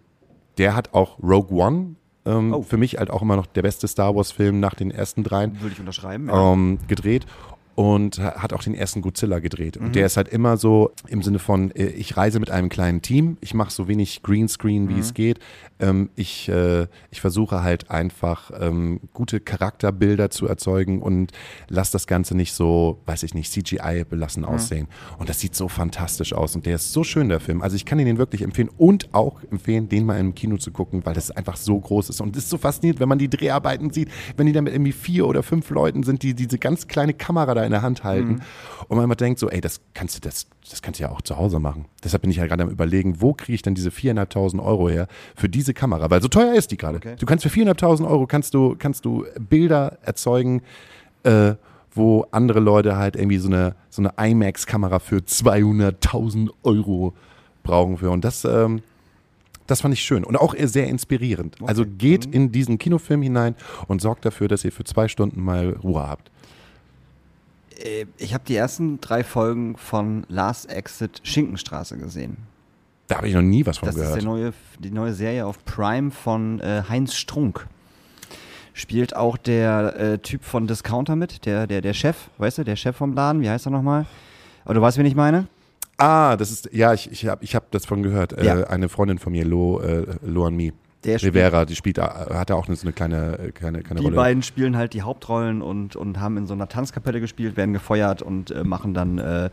der hat auch Rogue One, ähm, Oh. für mich halt auch immer noch der beste Star Wars-Film nach den ersten dreien, Würde ich unterschreiben. Ja. ähm, gedreht. Und ha- hat auch den ersten Godzilla gedreht. Mhm. Und der ist halt immer so im Sinne von, äh, ich reise mit einem kleinen Team, ich mache so wenig Greenscreen, wie Mhm. es geht. Ähm, ich, äh, ich versuche halt einfach ähm, gute Charakterbilder zu erzeugen und lass das Ganze nicht so, weiß ich nicht, CGI Mhm. belassen aussehen. Und das sieht so fantastisch aus und der ist so schön, der Film. Also ich kann ihn den wirklich empfehlen und auch empfehlen, den mal im Kino zu gucken, weil das einfach so groß ist. Und es ist so faszinierend, wenn man die Dreharbeiten sieht, wenn die dann mit irgendwie vier oder fünf Leuten sind, die diese ganz kleine Kamera da in der Hand halten und man immer denkt so, ey, das kannst du, das, das kannst du ja auch zu Hause machen. Deshalb bin ich ja gerade am überlegen, wo kriege ich denn diese 4.500 Euro her für diese Kamera? Weil so teuer ist die gerade. Okay. Du kannst für 4.500 Euro kannst du, kannst du Bilder erzeugen, äh, wo andere Leute halt irgendwie so eine, so eine IMAX-Kamera für 200.000 Euro brauchen für. Und das, ähm, das fand ich schön und auch sehr inspirierend. Also geht in diesen Kinofilm hinein und sorgt dafür, dass ihr für zwei Stunden mal Ruhe habt. Äh, Ich habe die ersten drei Folgen von Last Exit Schinkenstraße gesehen. Da habe ich noch nie was von Das ist gehört. der neue, die neue Serie auf Prime von äh, Heinz Strunk. Spielt auch der äh, Typ von Discounter mit, der, der, der Chef, weißt du, der Chef vom Laden, wie heißt er nochmal? Aber du weißt, wen ich meine? ah, das ist, ja, ich, ich habe ich hab das von gehört. Äh, Ja. eine Freundin von mir, Lo, äh, Lo and Me. Der spielt- Rivera, die spielt, äh, hat da auch so eine kleine, äh, kleine, kleine Die Rolle. beiden spielen halt die Hauptrollen und, und haben in so einer Tanzkapelle gespielt, werden gefeuert und äh, machen dann äh,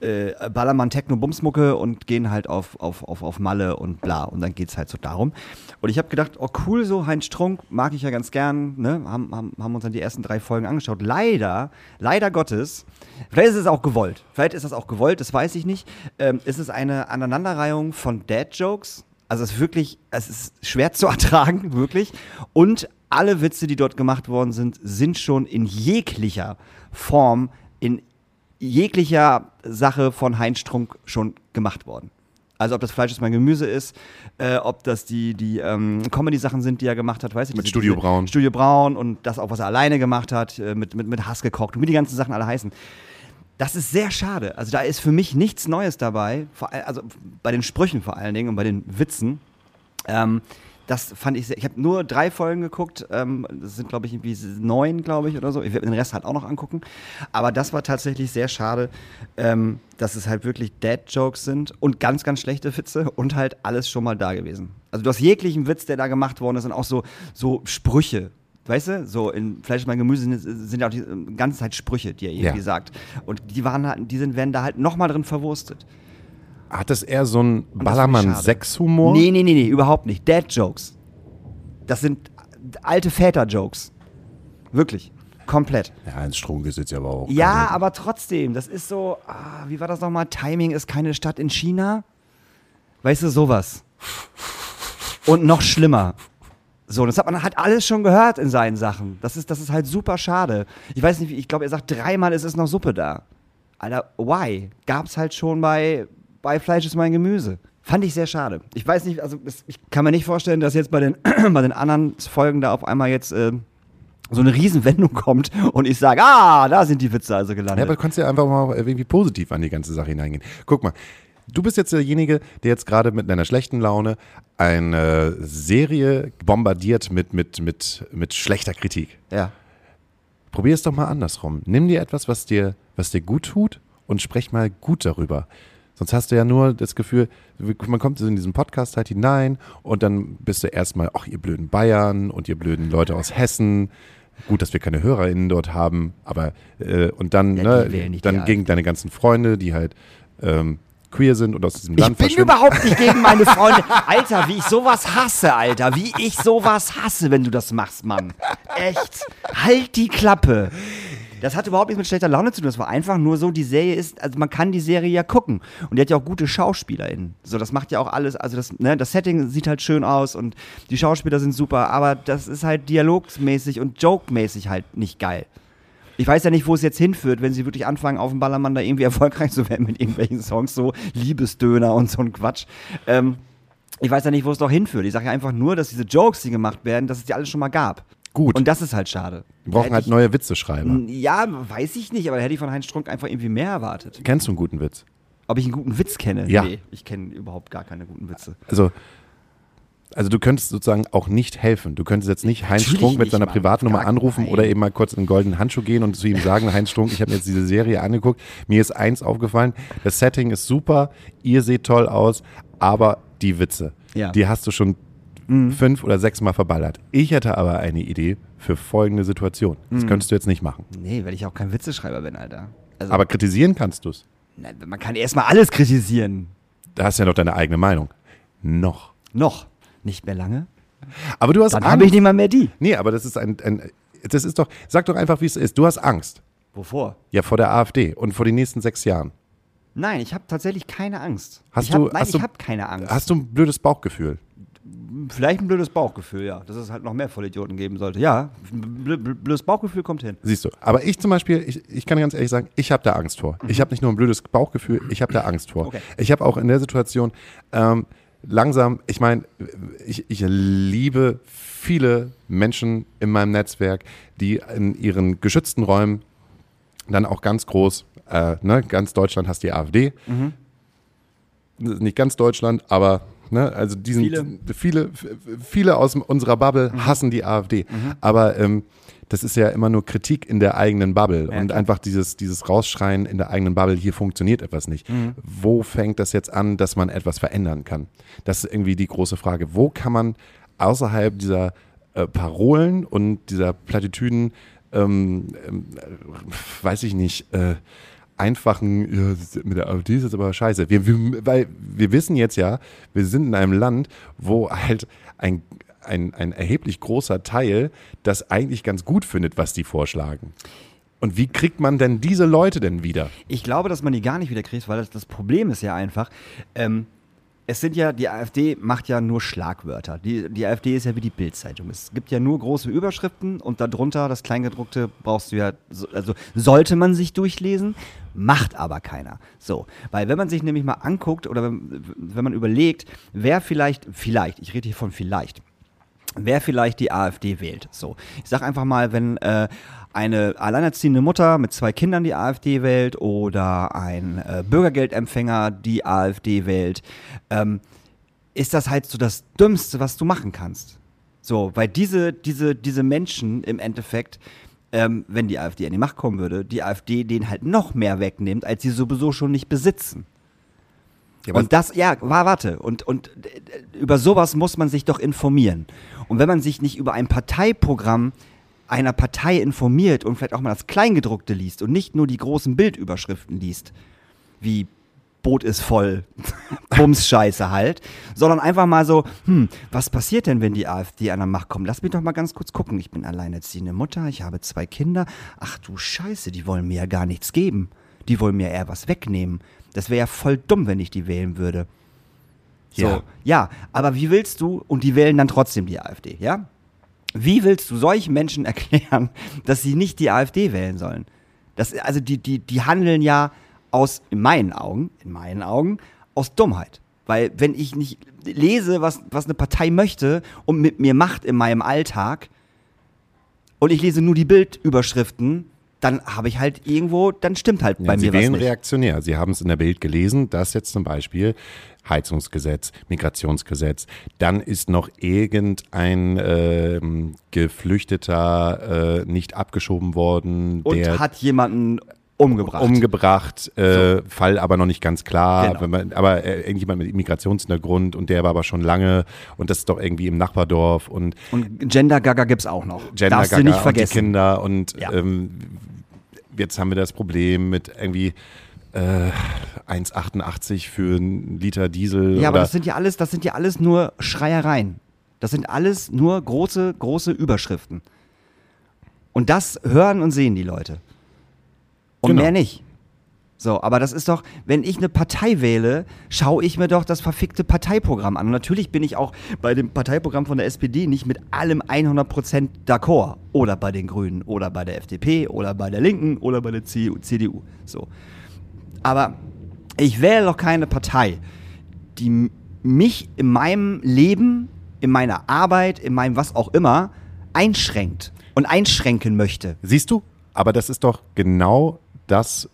äh, Ballermann Techno Bumsmucke und gehen halt auf, auf, auf, auf Malle und bla. Und dann geht's halt so darum. Und ich habe gedacht, oh cool, so Heinz Strunk mag ich ja ganz gern. Ne? Haben, haben, haben uns dann die ersten drei Folgen angeschaut. Leider, leider Gottes, vielleicht ist es auch gewollt. Vielleicht ist das auch gewollt, das weiß ich nicht. Ähm, ist es eine Aneinanderreihung von Dad-Jokes. Also es ist wirklich, es ist schwer zu *laughs* ertragen, wirklich. Und alle Witze, die dort gemacht worden sind, sind schon in jeglicher Form, in jeglicher Sache von Heinz Strunk schon gemacht worden. Also ob das Fleisch ist mein Gemüse ist, äh, ob das die, die ähm, Comedy-Sachen sind, die er gemacht hat, weiß ich Mit nicht. Studio Diese- Braun. Studio Braun und das auch, was er alleine gemacht hat, äh, mit, mit, mit Hass gekocht und wie die ganzen Sachen alle heißen. Das ist sehr schade. Also da ist für mich nichts Neues dabei, also bei den Sprüchen vor allen Dingen und bei den Witzen. Ähm, Das fand ich sehr. Ich habe nur drei Folgen geguckt. Ähm, das sind, glaube ich, irgendwie neun, glaube ich, oder so. Ich werde den Rest halt auch noch angucken. Aber das war tatsächlich sehr schade, ähm, dass es halt wirklich Dad-Jokes sind und ganz, ganz schlechte Witze und halt alles schon mal da gewesen. Also du hast jeglichen Witz, der da gemacht worden ist und auch so, so Sprüche. Weißt du, so in Fleisch mein Gemüse sind, sind ja auch die äh, ganze Zeit Sprüche, die er irgendwie Ja. sagt. Und die waren halt, die sind, werden da halt nochmal drin verwurstet. Hat es eher so einen das. Ballermann-6-Humor? Nee, nee, nee, nee, überhaupt nicht. Dad-Jokes. Das sind alte Väter-Jokes. Wirklich. Komplett. Ja, Heinz Strunk ist jetzt aber auch. Ja, aber trotzdem, das ist so, ah, wie war das nochmal? Timing ist keine Stadt in China. Weißt du, sowas. Und noch schlimmer. So, das hat man halt alles schon gehört in seinen Sachen. Das ist, das ist halt super schade. Ich weiß nicht, ich glaube, er sagt dreimal, es ist noch Suppe da. Alter, why? Gab's halt schon bei, bei Fleisch ist mein Gemüse. Fand ich sehr schade. Ich weiß nicht, also das, ich kann mir nicht vorstellen, dass jetzt bei den, *clears throat* bei den anderen Folgen da auf einmal jetzt äh, so eine Riesenwendung kommt und ich sage, ah, da sind die Witze also gelandet. Ja, aber du kannst ja einfach mal irgendwie positiv an die ganze Sache hineingehen. Guck mal, du bist jetzt derjenige, der jetzt gerade mit einer schlechten Laune eine Serie bombardiert mit, mit, mit, mit schlechter Kritik. ja. Probier es doch mal andersrum. Nimm dir etwas, was dir, was dir gut tut und sprech mal gut darüber. Sonst hast du ja nur das Gefühl, man kommt in diesen Podcast halt hinein und dann bist du erstmal, ach, ihr blöden Bayern und ihr blöden Leute aus Hessen. Gut, dass wir keine HörerInnen dort haben, aber äh, und dann, Ja, ne, dann gegen deine ganzen Freunde, die halt ähm, queer sind und aus diesem Ich Land bin verschwinden. überhaupt nicht gegen meine *laughs* Freunde. Alter, wie ich sowas hasse, Alter. Wie ich sowas hasse, wenn du das machst, Mann. Echt. Halt die Klappe. Das hat überhaupt nichts mit schlechter Laune zu tun. Das war einfach nur so, die Serie ist, also man kann die Serie ja gucken. Und die hat ja auch gute SchauspielerInnen. So, das macht ja auch alles, also das, ne, das Setting sieht halt schön aus und die Schauspieler sind super, aber das ist halt dialogsmäßig und jokemäßig halt nicht geil. Ich weiß ja nicht, wo es jetzt hinführt, wenn sie wirklich anfangen, auf dem Ballermann da irgendwie *laughs* erfolgreich zu werden mit irgendwelchen Songs, so Liebesdöner und so ein Quatsch. Ähm, ich weiß ja nicht, wo es doch hinführt. Ich sage ja einfach nur, dass diese Jokes, die gemacht werden, dass es die alles schon mal gab. Gut. Und das ist halt schade. Wir brauchen halt ich- neue Witzeschreiber. Ja, weiß ich nicht, aber da hätte ich von Heinz Strunk einfach irgendwie mehr erwartet. Kennst du einen guten Witz? Ob ich einen guten Witz kenne? Ja. Nee, ich kenne überhaupt gar keine guten Witze. Also, also du könntest sozusagen auch nicht helfen. Du könntest jetzt nicht Heinz Natürlich Strunk mit seiner. Privatnummer anrufen oder eben mal kurz in den goldenen Handschuh gehen und zu ihm sagen, Heinz Strunk, ich habe mir jetzt diese Serie angeguckt, mir ist eins aufgefallen, das Setting ist super, ihr seht toll aus, aber die Witze, Ja. Mhm. die hast du schon fünf oder sechs Mal verballert. Ich hätte aber eine Idee für folgende Situation. Mhm. Das könntest du jetzt nicht machen. Nee, weil ich auch kein Witzeschreiber bin, Alter. Also, Aber kritisieren kannst du es. man kann erstmal alles kritisieren. Da hast du ja noch deine eigene Meinung. Noch. Noch. Nicht mehr lange. Aber du hast Dann habe ich nicht mal mehr die. Nee, aber das ist ein, ein, das ist doch, sag doch einfach, wie es ist. Du hast Angst. Wovor? Ja, vor der AfD und vor den nächsten sechs Jahren. Nein, ich habe tatsächlich keine Angst. Hast ich hab, du- nein, hast ich habe keine Angst. Hast du ein blödes Bauchgefühl? Vielleicht ein blödes Bauchgefühl, ja. Dass es halt noch mehr Vollidioten geben sollte. Ja, blödes Bauchgefühl kommt hin. Siehst du. Aber ich zum Beispiel, ich, ich kann ganz ehrlich sagen, ich habe da Angst vor. Ich habe nicht nur ein blödes Bauchgefühl, ich habe da Angst vor. Okay. Ich habe auch in der Situation ähm, langsam, ich meine, ich, ich liebe viele Menschen in meinem Netzwerk, die in ihren geschützten Räumen dann auch ganz groß, äh, ne, ganz Deutschland hast die AfD. Nicht ganz Deutschland, aber ne, also diesen, Viele. viele, viele aus unserer Bubble hassen die AfD. Aber ähm, das ist ja immer nur Kritik in der eigenen Bubble Ja, und klar. einfach dieses, dieses Rausschreien in der eigenen Bubble, hier funktioniert etwas nicht. Wo fängt das jetzt an, dass man etwas verändern kann? Das ist irgendwie die große Frage. Wo kann man außerhalb dieser äh, Parolen und dieser Plattitüden, ähm, äh, weiß ich nicht, äh, einfachen, ja, ist- mit der AfD ist jetzt aber scheiße. Wir, wir, weil wir wissen jetzt ja, wir sind in einem Land, wo halt ein, ein, ein erheblich großer Teil das eigentlich ganz gut findet, was die vorschlagen. Und wie kriegt man denn diese Leute denn wieder? Ich glaube, dass man die gar nicht wieder kriegt, weil das, das Problem ist ja einfach, ähm, es sind ja, die AfD macht ja nur Schlagwörter. Die, die AfD ist ja wie die Bildzeitung. Es gibt ja nur große Überschriften und darunter das Kleingedruckte brauchst du ja, so- also sollte man sich durchlesen, macht aber keiner. So, weil wenn man sich nämlich mal anguckt oder wenn, wenn man überlegt, wer vielleicht, vielleicht, ich rede hier von vielleicht, wer vielleicht die AfD wählt. So, ich sag einfach mal, wenn äh, eine alleinerziehende Mutter mit zwei Kindern die AfD wählt oder ein äh, Bürgergeldempfänger die AfD wählt, ähm, ist das halt so das Dümmste, was du machen kannst. So, weil diese, diese, diese Menschen im Endeffekt, ähm, wenn die AfD an die Macht kommen würde, die AfD denen halt noch mehr wegnimmt, als sie sowieso schon nicht besitzen. Ja, und das, ja, war, warte, und, und äh, über sowas muss man sich doch informieren. Und wenn man sich nicht über ein Parteiprogramm einer Partei informiert und vielleicht auch mal das Kleingedruckte liest und nicht nur die großen Bildüberschriften liest, wie Boot ist voll, *laughs* Bumsscheiße halt, sondern einfach mal so, hm, was passiert denn, wenn die AfD an der Macht kommt? Lass mich doch mal ganz kurz gucken. Ich bin alleinerziehende Mutter, ich habe zwei Kinder. Ach du Scheiße, die wollen mir ja gar nichts geben. Die wollen mir eher was wegnehmen. Das wäre ja voll dumm, wenn ich die wählen würde. So, Ja. ja, aber wie willst du, und die wählen dann trotzdem die AfD, ja? Wie willst du solchen Menschen *laughs* erklären, dass sie nicht die AfD wählen sollen? Das, also die, die, die handeln ja aus, in meinen Augen, in meinen Augen, aus Dummheit. Weil wenn ich nicht lese, was, was eine Partei möchte und mit mir macht in meinem Alltag und ich lese nur die Bildüberschriften, dann habe ich halt irgendwo, dann stimmt halt bei Ja, Sie mir was wählen nicht. reaktionär. Sie haben es in der Bild gelesen, dass jetzt zum Beispiel Heizungsgesetz, Migrationsgesetz, dann ist noch irgendein ähm, Geflüchteter äh, nicht abgeschoben worden, Und der hat jemanden umgebracht. umgebracht, äh, Fall aber noch nicht ganz klar, Genau. wenn man, aber äh, irgendjemand mit Migrationshintergrund und der war aber schon lange und das ist doch irgendwie im Nachbardorf und Und Gender Gaga gibt's auch noch. Gender Darfst du Gaga nicht und vergessen. Kinder und Ja. ähm, jetzt haben wir das Problem mit irgendwie äh, 1,88 für einen Liter Diesel. Ja, aber das sind ja alles, das sind ja alles nur Schreiereien. Das sind alles nur große, große Überschriften. Und das hören und sehen die Leute. Und Genau. mehr nicht. So, aber das ist doch, wenn ich eine Partei wähle, schaue ich mir doch das verfickte Parteiprogramm an. Und natürlich bin ich auch bei dem Parteiprogramm von der SPD nicht mit allem 100% d'accord. Oder bei den Grünen, oder bei der FDP, oder bei der Linken, oder bei der CDU. CDU. So. Aber ich wähle doch keine Partei, die mich in meinem Leben, in meiner Arbeit, in meinem was auch immer einschränkt und einschränken möchte. Siehst du? Aber das ist doch genau das,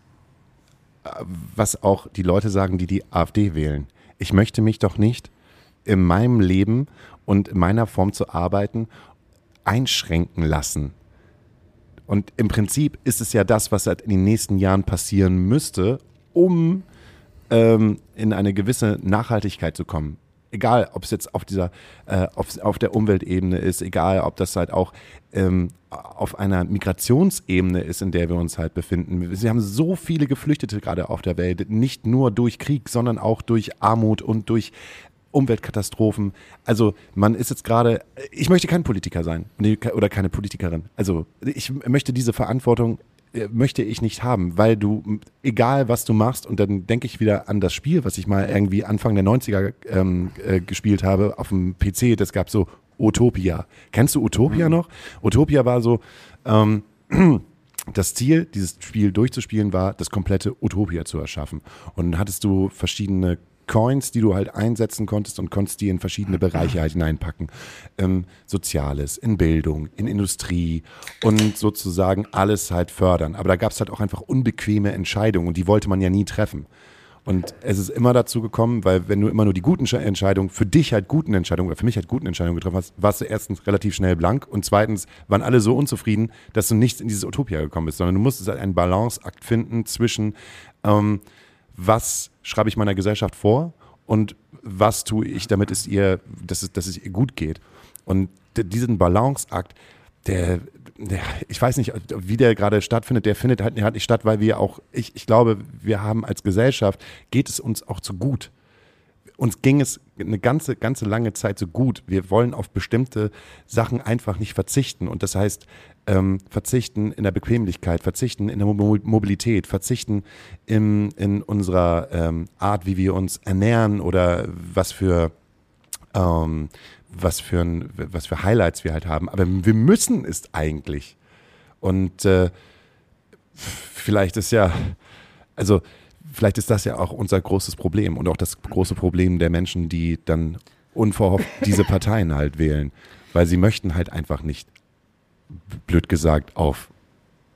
äh, was auch die Leute sagen, die die AfD wählen. Ich möchte mich doch nicht in meinem Leben und in meiner Form zu arbeiten einschränken lassen. Und im Prinzip ist es ja das, was halt in den nächsten Jahren passieren müsste, um ähm, in eine gewisse Nachhaltigkeit zu kommen. Egal, ob es jetzt auf dieser, äh, auf, auf der Umweltebene ist, egal, ob das halt auch ähm, auf einer Migrationsebene ist, in der wir uns halt befinden. Sie haben so viele Geflüchtete gerade auf der Welt, nicht nur durch Krieg, sondern auch durch Armut und durch Umweltkatastrophen. Also man ist jetzt gerade, ich möchte kein Politiker sein oder keine Politikerin. Also ich möchte diese Verantwortung möchte ich nicht haben, weil du, egal was du machst, und dann denke ich wieder an das Spiel, was ich mal irgendwie Anfang der 90er ähm, äh, gespielt habe auf dem PC, das gab so Utopia. Kennst du Utopia noch? Utopia war so, ähm, *clears throat* das Ziel, dieses Spiel durchzuspielen, war, das komplette Utopia zu erschaffen. Und dann hattest du verschiedene Coins, die du halt einsetzen konntest und konntest die in verschiedene Bereiche halt hineinpacken. Ähm, Soziales, in Bildung, in Industrie und sozusagen alles halt fördern. Aber da gab es halt auch einfach unbequeme Entscheidungen und die wollte man ja nie treffen. Und es ist immer dazu gekommen, weil wenn du immer nur die guten Sche- Entscheidungen, für dich halt guten Entscheidungen oder für mich halt guten Entscheidungen getroffen hast, warst du erstens relativ schnell blank und zweitens waren alle so unzufrieden, dass du nicht in dieses Utopia gekommen bist, sondern du musstest halt einen Balanceakt finden zwischen, ähm, was schreibe ich meiner Gesellschaft vor und was tue ich, damit es ihr, dass es, dass es ihr gut geht. Und diesen Balanceakt, der, der, ich weiß nicht, wie der gerade stattfindet, der findet halt, halt nicht statt, weil wir auch, ich, ich glaube, wir haben als Gesellschaft, geht es uns auch zu gut. Uns ging es eine ganze, ganze lange Zeit so gut. Wir wollen auf bestimmte Sachen einfach nicht verzichten. Und das heißt, ähm, verzichten in der Bequemlichkeit, verzichten in der Mo Mobilität, verzichten in, in unserer ähm, Art, wie wir uns ernähren oder was für ähm, was für ein, was für Highlights wir halt haben. Aber wir müssen es eigentlich. Und äh, vielleicht ist ja, also vielleicht ist das ja auch unser großes Problem und auch das große Problem der Menschen, die dann unverhofft diese Parteien halt wählen, weil sie möchten halt einfach nicht, blöd gesagt, auf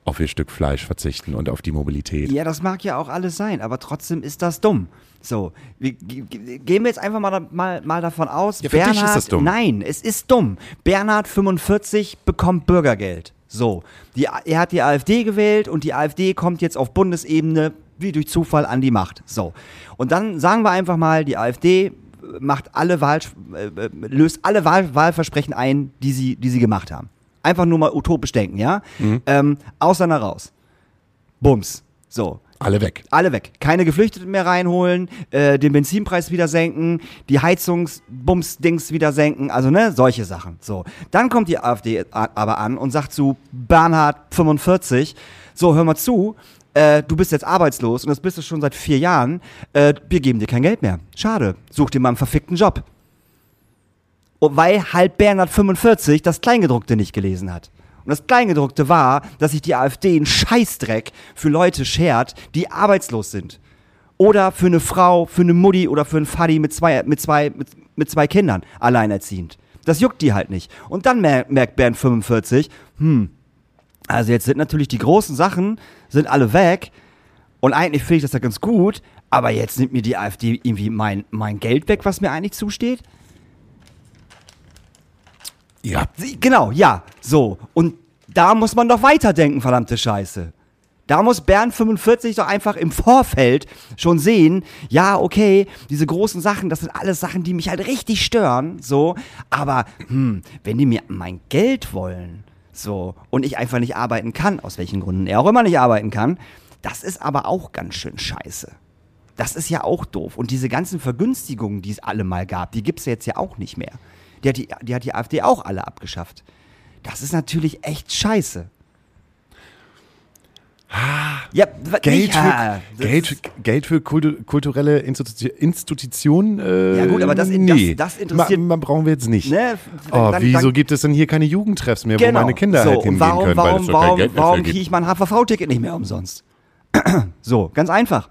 auf ihr Stück Fleisch verzichten und auf die Mobilität. Ja, das mag ja auch alles sein, aber trotzdem ist das dumm. So, wir, ge- ge- gehen wir jetzt einfach mal, mal, mal davon aus, Ja, für dich ist das dumm. Nein, es ist dumm. Bernhard 45 bekommt Bürgergeld. So, die, er hat die AfD gewählt und die AfD kommt jetzt auf Bundesebene wie durch Zufall an die Macht. So, und dann sagen wir einfach mal, die AfD macht alle Wahl, äh, äh, löst alle Wahl, Wahlversprechen ein, die sie, die sie gemacht haben. Einfach nur mal utopisch denken, ja? Mhm. Ähm, Ausländer raus. Bums. So. Alle weg. Alle weg. Keine Geflüchteten mehr reinholen, äh, den Benzinpreis wieder senken, die Heizungsbums-Dings wieder senken, also ne, solche Sachen. So. Dann kommt die AfD aber an und sagt zu Bernhard 45, so, hör mal zu, äh, du bist jetzt arbeitslos und das bist du schon seit vier Jahren, äh, wir geben dir kein Geld mehr. Schade, such dir mal einen verfickten Job. Und weil halt Bernhard 45 das Kleingedruckte nicht gelesen hat. Und das Kleingedruckte war, dass sich die AfD einen Scheißdreck für Leute schert, die arbeitslos sind. Oder für eine Frau, für eine Mutti oder für einen Faddy mit zwei, mit zwei, mit, mit zwei Kindern, alleinerziehend. Das juckt die halt nicht. Und dann mer merkt Bernd 45, hm, also jetzt sind natürlich die großen Sachen, sind alle weg. Und eigentlich finde ich das ja ganz gut, aber jetzt nimmt mir die AfD irgendwie mein, mein Geld weg, was mir eigentlich zusteht. Ja. Genau, ja, so. Und da muss man doch weiterdenken, verdammte Scheiße. Da muss Bernd 45 doch einfach im Vorfeld schon sehen, ja, okay, diese großen Sachen, das sind alles Sachen, die mich halt richtig stören, so. Aber, hm, wenn die mir mein Geld wollen, so, und ich einfach nicht arbeiten kann, aus welchen Gründen er auch immer nicht arbeiten kann, das ist aber auch ganz schön scheiße. Das ist ja auch doof. Und diese ganzen Vergünstigungen, die es alle mal gab, die gibt es jetzt ja auch nicht mehr. Die hat die, die hat die AfD auch alle abgeschafft. Das ist natürlich echt scheiße. Ja, w- Geld nicht, ah, für, das Geld, Geld für kultu kulturelle Institu Institutionen? Äh, Ja, gut, aber das- nee. das- das interessiert- Ma, ma brauchen wir jetzt nicht. Ne, oh, dann- wieso dann- gibt es denn hier keine Jugendtreffs mehr, wo Genau. meine Kinder so, halt hingehen warum, können, warum, warum, warum kriege ich mein HVV-Ticket nicht mehr umsonst? *clears throat* so, ganz einfach.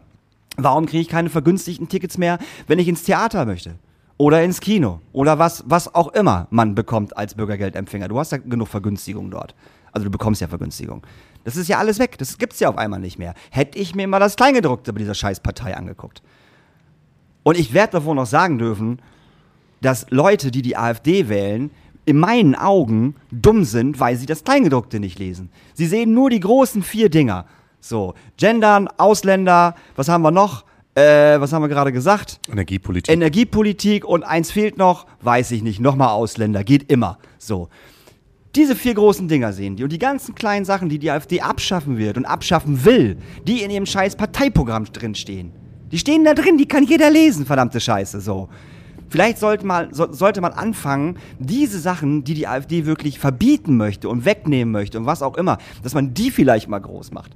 Warum kriege ich keine vergünstigten Tickets mehr, wenn ich ins Theater möchte? Oder ins Kino? Oder was, was auch immer man bekommt als Bürgergeldempfänger. Du hast ja genug Vergünstigung dort. Also du bekommst ja Vergünstigung. Das ist ja alles weg. Das gibt's ja auf einmal nicht mehr. Hätte ich mir mal das Kleingedruckte bei dieser Scheißpartei angeguckt. Und ich werde davon noch sagen dürfen, dass Leute, die die AfD wählen, in meinen Augen dumm sind, weil sie das Kleingedruckte nicht lesen. Sie sehen nur die großen vier Dinger. So, Gendern, Ausländer, was haben wir noch? Äh, was haben wir gerade gesagt? Energiepolitik. Energiepolitik und eins fehlt noch, weiß ich nicht, nochmal Ausländer, geht immer. So. Diese vier großen Dinger sehen die und die ganzen kleinen Sachen, die die AfD abschaffen wird und abschaffen will, die in ihrem scheiß Parteiprogramm drinstehen. Die stehen da drin, die kann jeder lesen, verdammte Scheiße, so. Vielleicht sollte, mal, so, sollte man anfangen, diese Sachen, die die AfD wirklich verbieten möchte und wegnehmen möchte und was auch immer, dass man die vielleicht mal groß macht.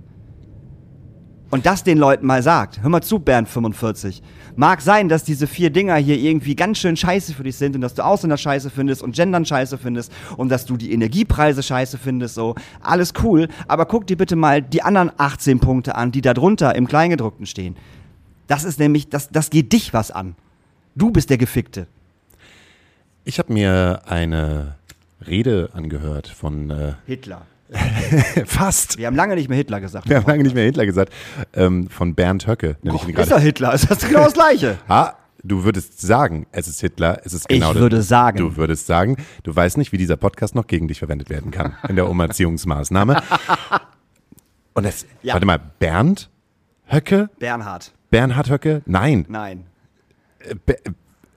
Und das den Leuten mal sagt. Hör mal zu, Bernd 45. Mag sein, dass diese vier Dinger hier irgendwie ganz schön scheiße für dich sind und dass du Ausländer scheiße findest und Gendern scheiße findest und dass du die Energiepreise scheiße findest, so. Alles cool. Aber guck dir bitte mal die anderen 18 Punkte an, die da drunter im Kleingedruckten stehen. Das ist nämlich, das, das geht dich was an. Du bist der Gefickte. Ich habe mir eine Rede angehört von äh, Hitler. *laughs* fast. Wir haben lange nicht mehr Hitler gesagt. Wir haben lange nicht mehr Hitler gesagt. Ähm, von Bernd Höcke. Ich ihn ist er Hitler? Ist das genau das Gleiche? *laughs* Ah, du würdest sagen, es ist Hitler, es ist Ich genau das- würde sagen. Du würdest sagen, du weißt nicht, wie dieser Podcast noch gegen dich verwendet werden kann in der Umerziehungsmaßnahme. Und das, Ja. warte mal, Bernd Höcke? Bernhard. Bernhard Höcke? Nein. Nein. Be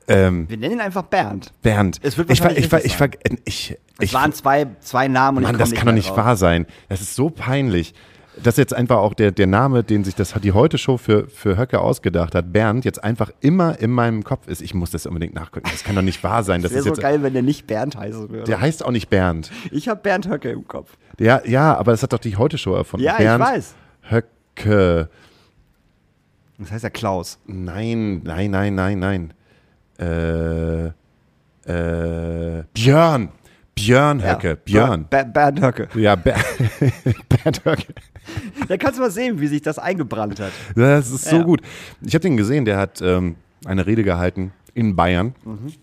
ähm, Wir nennen ihn einfach Bernd. Bernd. Es wird ich, ver- ich, ver- ich, ver- ich, Es ich, waren zwei, zwei Namen und Mann, ich das kann doch nicht drauf. wahr sein. Das ist so peinlich. Dass jetzt einfach auch der, der Name, den sich das die Heute-Show für, für Höcke ausgedacht hat, Bernd, jetzt einfach immer in meinem Kopf ist. Ich muss das unbedingt nachgucken. Das kann doch nicht wahr sein. *laughs* Das Wäre ist so jetzt, geil, wenn der nicht Bernd heißen würde. der heißt auch nicht Bernd. ich habe Bernd Höcke im Kopf. Ja, ja, aber das hat doch die Heute-Show erfunden. Ja, ich Bernd weiß. Höcke. Das heißt ja Klaus. Nein, nein, nein, nein, nein. Äh, äh, Björn. Björn Höcke. Ja, Björn. Ber Bernd Höcke. Ja, Ber *laughs* Bernd Höcke. Da kannst du mal sehen, wie sich das eingebrannt hat. Das ist so Ja. gut. Ich habe den gesehen, der hat ähm, eine Rede gehalten in Bayern. Mhm.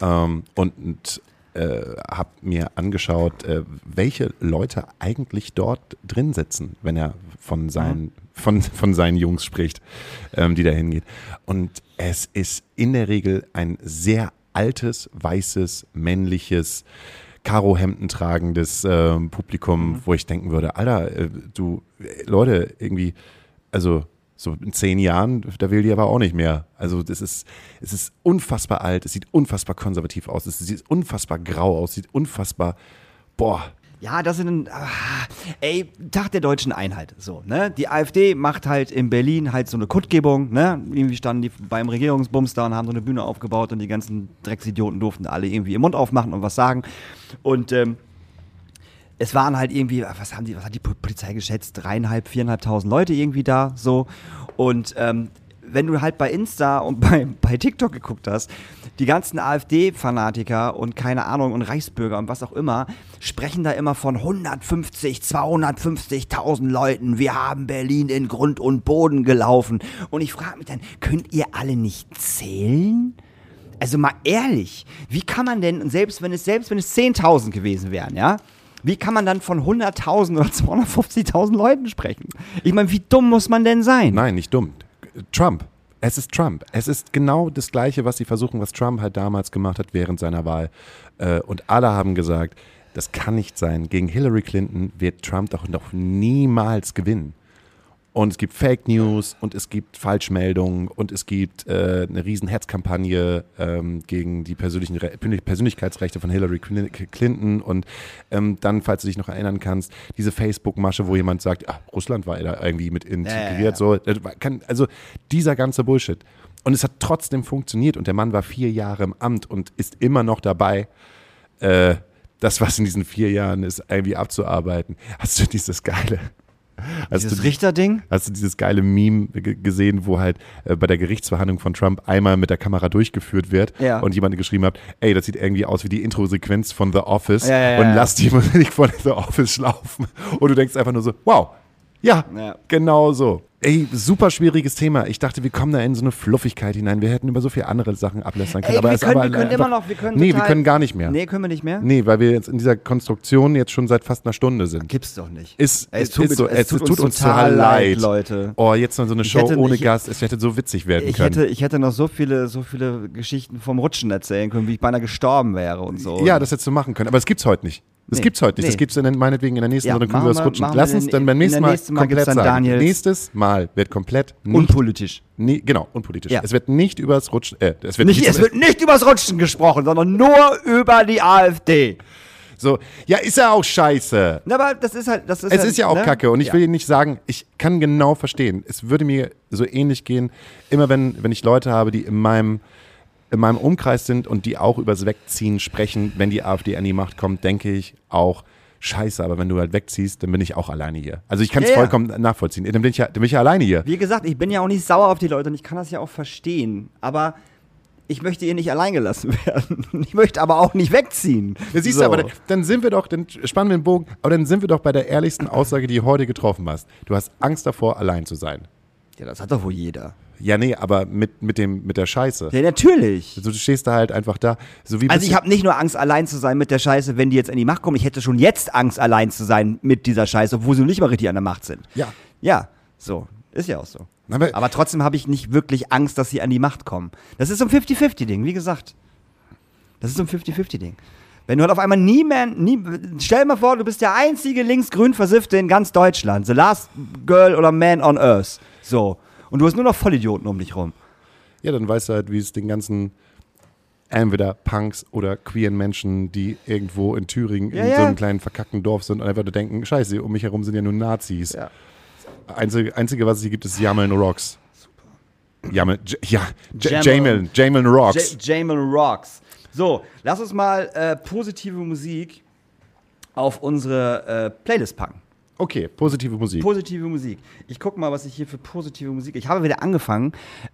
Ähm, und, und äh, habe mir angeschaut, äh, welche Leute eigentlich dort drin sitzen, wenn er von seinen, von, von seinen Jungs spricht, ähm, die da hingehen. Und es ist in der Regel ein sehr altes, weißes, männliches, Karohemden tragendes äh, Publikum, wo ich denken würde, Alter, äh, du, äh, Leute, irgendwie, also so in zehn Jahren, da will die aber auch nicht mehr. Also das ist, es ist unfassbar alt, es sieht unfassbar konservativ aus, es sieht unfassbar grau aus, sieht unfassbar, boah, Ja, das sind, ah, ey, Tag der deutschen Einheit, so, ne? Die AfD macht halt in Berlin halt so eine Kundgebung, ne? Irgendwie standen die beim Regierungsbums da und haben so eine Bühne aufgebaut und die ganzen Drecksidioten durften alle irgendwie ihren Mund aufmachen und was sagen. Und, ähm, es waren halt irgendwie, was haben die, was hat die Po- Polizei geschätzt? Dreieinhalb, viereinhalbtausend Leute irgendwie da, so. Und ähm, wenn du halt bei Insta und *laughs* bei, bei TikTok geguckt hast, die ganzen AfD-Fanatiker und keine Ahnung und Reichsbürger und was auch immer, sprechen da immer von 150, 250.000 Leuten. Wir haben Berlin in Grund und Boden gelaufen. Und ich frage mich dann, könnt ihr alle nicht zählen? Also mal ehrlich, wie kann man denn, selbst wenn es, selbst wenn es 10.000 gewesen wären, ja, wie kann man dann von 100.000 oder 250.000 Leuten sprechen? Ich meine, wie dumm muss man denn sein? Nein, nicht dumm. Trump. Es ist Trump. Es ist genau das Gleiche, was sie versuchen, was Trump halt damals gemacht hat während seiner Wahl. Äh, Und alle haben gesagt, das kann nicht sein. Gegen Hillary Clinton wird Trump doch noch niemals gewinnen. Und es gibt Fake News und es gibt Falschmeldungen und es gibt äh, eine riesen Hetzkampagne ähm, gegen die persönlichen Re Persönlichkeitsrechte von Hillary Clin- Clinton und ähm, dann, falls du dich noch erinnern kannst, diese Facebook-Masche, wo jemand sagt, ah, Russland war da irgendwie mit integriert, ja, ja. so, kann, also dieser ganze Bullshit. Und es hat trotzdem funktioniert und der Mann war vier Jahre im Amt und ist immer noch dabei, äh, das, was in diesen vier Jahren ist, irgendwie abzuarbeiten. Hast du dieses geile, hast Dieses Richterding? Hast du dieses geile Meme ge- gesehen, wo halt äh, bei der Gerichtsverhandlung von Trump einmal mit der Kamera durchgeführt wird Ja. und jemand geschrieben hat, ey, das sieht irgendwie aus wie die Intro-Sequenz von The Office Ja, ja, und lass die Musik von The Office laufen. Und du denkst einfach nur so, wow, ja, Ja. genau so. Ey, super schwieriges Thema. Ich dachte, wir kommen da in so eine Fluffigkeit hinein. Wir hätten über so viele andere Sachen ablästern können. Ey, aber wir es können, aber wir können einfach, immer noch, wir können Nee, wir können gar nicht mehr. Nee, können wir nicht mehr? Nee, weil wir jetzt in dieser Konstruktion jetzt schon seit fast einer Stunde sind. Gibt's doch nicht. Ist, Ey, es tut, ist so, es tut uns uns total leid, leid, Leute. Oh, jetzt noch so eine Ich Show hätte- ohne ich- Gast. Es hätte so witzig werden Ich können. hätte, ich hätte noch so viele, so viele Geschichten vom Rutschen erzählen können, wie ich beinahe gestorben wäre und so. ja, das hättest du machen können. Aber das gibt's heute nicht. Das Nee. gibt's heute nicht. Das Nee. gibt's dann meinetwegen in der nächsten Ja, Runde können wir das rutschen. Lass uns in- dann beim in nächsten Mal komplett sagen. Daniels- Nächstes Mal wird komplett nicht, Unpolitisch. nee, genau, unpolitisch. Ja. Es wird nicht übers Rutschen, äh, es wird Nicht, nicht, es wird nicht übers Rutschen gesprochen, sondern nur über die AfD. so, ja, ist ja auch scheiße. Na, aber das ist halt, das ist Es halt, ist ja auch ne? kacke und ich Ja. will Ihnen nicht sagen, ich kann genau verstehen. Es würde mir so ähnlich gehen, immer wenn, wenn ich Leute habe, die in meinem, in meinem Umkreis sind und die auch übers Wegziehen sprechen, wenn die AfD an die Macht kommt, denke ich auch, scheiße, aber wenn du halt wegziehst, dann bin ich auch alleine hier. Also ich kann es Ja, ja. vollkommen nachvollziehen. Dann bin, ich ja, dann bin ich ja alleine hier. Wie gesagt, ich bin ja auch nicht sauer auf die Leute und ich kann das ja auch verstehen. Aber ich möchte hier nicht allein gelassen *laughs* werden. Ich möchte aber auch nicht wegziehen. Ja, siehst So. du, aber dann, dann sind wir doch, dann spannen wir den Bogen, aber dann sind wir doch bei der ehrlichsten Aussage, die du heute getroffen hast. Du hast Angst davor, allein zu sein. Ja, das hat doch wohl jeder. Ja, nee, aber mit, mit, dem, mit der Scheiße. Ja, natürlich. Also du stehst da halt einfach da. So wie Also ich habe nicht nur Angst, allein zu sein mit der Scheiße, wenn die jetzt an die Macht kommen. Ich hätte schon jetzt Angst, allein zu sein mit dieser Scheiße, obwohl sie noch nicht mal richtig an der Macht sind. Ja. Ja, so. Ist ja auch so. Aber- Aber trotzdem habe ich nicht wirklich Angst, dass sie an die Macht kommen. Das ist so ein 50-50-Ding, wie gesagt. Das ist so ein 50-50-Ding. Wenn du halt auf einmal nie mehr, nie, stell dir mal vor, du bist der einzige linksgrün Versiffte in ganz Deutschland. The last girl oder man on earth. So. Und du hast nur noch Vollidioten um dich rum. Ja, dann weißt du halt, wie es den ganzen entweder Punks oder queeren Menschen, die irgendwo in Thüringen Ja, in so ja. einem kleinen verkackten Dorf sind und einfach nur denken, scheiße, um mich herum sind ja nur Nazis. Ja. Einzige, Einzige, was es hier gibt, ist Jameln Rocks. Jameln, J ja, J Jameln. Jameln, Jameln Rocks. J Jamal Rocks. So, lass uns mal äh, positive Musik auf unsere äh, Playlist packen. Okay, positive Musik. Positive Musik. Ich guck mal, was ich hier für positive Musik. Ich habe wieder angefangen,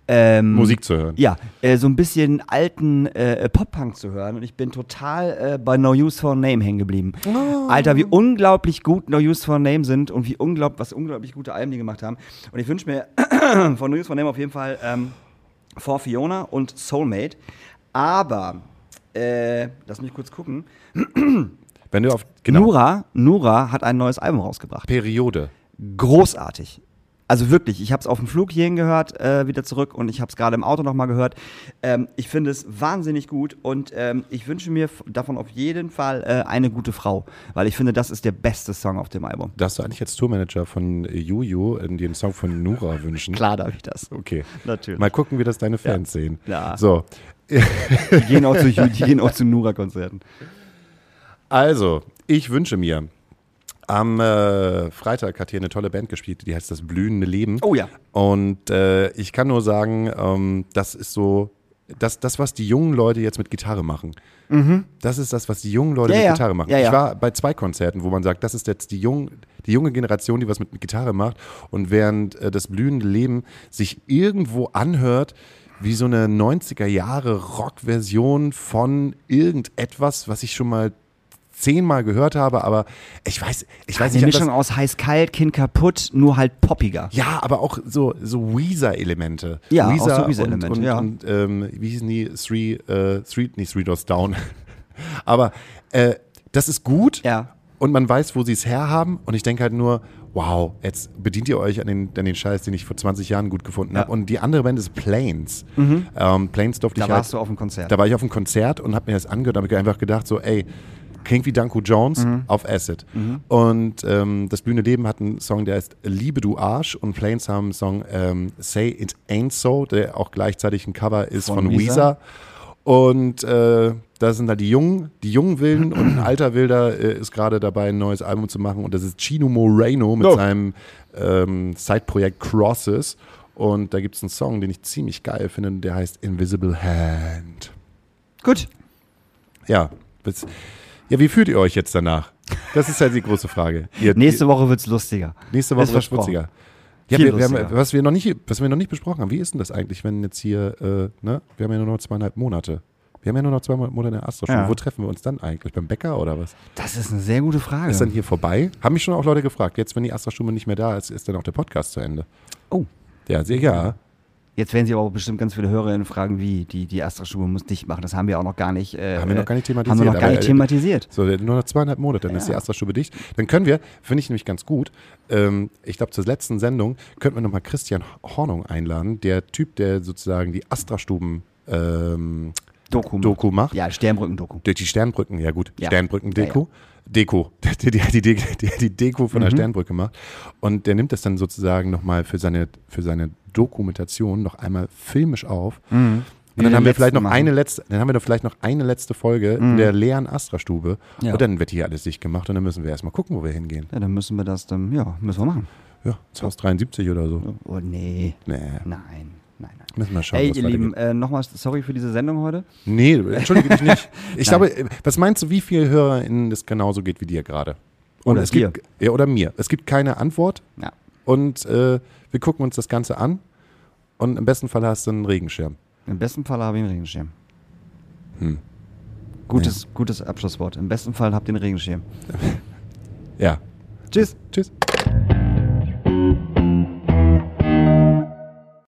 ähm, Musik zu hören. Ja, äh, so ein bisschen alten äh, Pop-Punk zu hören und ich bin total äh, bei No Use for Name hängen geblieben. Alter, wie unglaublich gut No Use for Name sind und wie unglaublich, was unglaublich gute Alben die gemacht haben. Und ich wünsche mir *clears throat* von No Use for Name auf jeden Fall ähm, For Fiona und Soulmate. Aber Äh, lass mich kurz gucken. *clears throat* Wenn du auf genau Nura, Nura hat ein neues Album rausgebracht. Periode. großartig. Also wirklich, ich habe es auf dem Flug hierhin gehört, äh, wieder zurück und ich habe es gerade im Auto nochmal gehört. Ähm, ich finde es wahnsinnig gut und ähm, ich wünsche mir davon auf jeden Fall äh, eine gute Frau, weil ich finde, das ist der beste Song auf dem Album. Darfst du eigentlich als Tourmanager von äh, Juju äh, einen Song von Nura wünschen? Klar darf ich das. Okay. Natürlich. Mal gucken, wie das deine Fans sehen. Ja. So, Die gehen auch zu, Ju- die gehen auch zu Nura-Konzerten. Also, ich wünsche mir. Am äh, Freitag hat hier eine tolle Band gespielt, die heißt Das blühende Leben. Oh ja. Und äh, ich kann nur sagen, ähm, das ist so, das, das, was die jungen Leute jetzt mit Gitarre machen. Das ist das, was die jungen Leute Ja, mit ja. Gitarre machen. Ja. Ich war bei zwei Konzerten, wo man sagt, das ist jetzt die, jung, die junge Generation, die was mit Gitarre macht. Und während äh, das blühende Leben sich irgendwo anhört, wie so eine 90er Jahre Rock-Version von irgendetwas, was ich schon mal zehnmal gehört habe, aber ich weiß, ich weiß Eine nicht, Mischung anders- aus heiß-kalt, Kind kaputt, nur halt poppiger. ja, aber auch so, so Weezer-Elemente. Ja, auch Weezer so Weezer-Elemente, und, ja. und ähm, wie hießen die? Three, äh, three, nicht Three Doors Down. *laughs* aber äh, das ist gut Ja. und man weiß, wo sie es herhaben und ich denke halt nur, wow, jetzt bedient ihr euch an den, an den Scheiß, den ich vor 20 Jahren gut gefunden Ja. habe. Und die andere Band ist Planes. Ähm, Planes durfte Da ich halt, warst du auf dem Konzert. da war ich auf einem Konzert und habe mir das angehört und habe einfach gedacht, so, ey, klingt wie Danko Jones Mhm. auf Acid. Und ähm, das Bühne Leben hat einen Song, der heißt Liebe du Arsch und Planes haben einen Song ähm, Say It Ain't So, der auch gleichzeitig ein Cover ist Von von, Weezer. Weezer. Und äh, da sind da die Jungen, die jungen Wilden und ein alter Wilder äh, ist gerade dabei, ein neues Album zu machen. Und das ist Chino Moreno mit Oh. seinem ähm, Side-Projekt Crosses. Und da gibt es einen Song, den ich ziemlich geil finde, der heißt Invisible Hand. Gut. Ja, bis, ja, wie fühlt ihr euch jetzt danach? Das ist halt die große Frage. Ihr, Nächste Woche wird's lustiger. nächste Woche wird versprochen. schmutziger. Ja, wir, wir haben, was, wir noch nicht, was wir noch nicht besprochen haben, wie ist denn das eigentlich, wenn jetzt hier, äh, ne, wir haben ja nur noch zweieinhalb Monate. Wir haben ja nur noch zwei Monate in der Astra-Schule. Ja. Wo treffen wir uns dann eigentlich? Beim Bäcker oder was? Das ist eine sehr gute Frage. Ist dann hier vorbei? Haben mich schon auch Leute gefragt. Jetzt, wenn die Astra-Stube nicht mehr da ist, ist dann auch der Podcast zu Ende. oh. Ja, sehr, ja. Jetzt werden sich aber bestimmt ganz viele Hörerinnen fragen, wie die, die Astra-Stube muss dicht machen. Das haben wir auch noch gar nicht, äh, Haben wir noch gar nicht thematisiert, Haben wir noch gar nicht äh, thematisiert. So, nur noch zweieinhalb Monate, dann ist die Astra-Stube dicht. Dann können wir, finde ich nämlich ganz gut, ähm, ich glaube, zur letzten Sendung könnten wir nochmal Christian Hornung einladen, der Typ, der sozusagen die Astra-Stuben ähm, Doku. Doku macht. Ja, Sternbrücken-Doku. Durch die Sternbrücken, ja gut, Ja. Sternbrücken-Deko. Deko, *laughs* die, die, die, die, die, Deko von Mhm. der Sternbrücke macht. Und der nimmt das dann sozusagen nochmal für seine, für seine Dokumentation noch einmal filmisch auf. Wie Und dann haben wir vielleicht noch machen. eine letzte, dann haben wir doch vielleicht noch eine letzte Folge in der leeren Astra-Stube. Ja. Und dann wird hier alles dicht gemacht und dann müssen wir erstmal gucken, wo wir hingehen. Ja, dann müssen wir das dann, ja, müssen wir machen. Ja, ins Haus 73 oder so. Oh, nee. Nee, Nein, nein, nein. müssen wir schauen. Ey, ihr Lieben, äh, nochmal sorry für diese Sendung heute. Nee, entschuldige dich nicht. *laughs* Ich glaube, äh, was meinst du, wie viele HörerInnen es genauso geht wie dir gerade? Und Oder es dir. gibt, ja, oder mir. Es gibt keine Antwort Ja. und äh, wir gucken uns das Ganze an und im besten Fall hast du einen Regenschirm. Im besten Fall habe ich einen Regenschirm. Hm. Gutes, gutes Abschlusswort. Im besten Fall habt ihr einen Regenschirm. *laughs* Ja. Tschüss. Tschüss.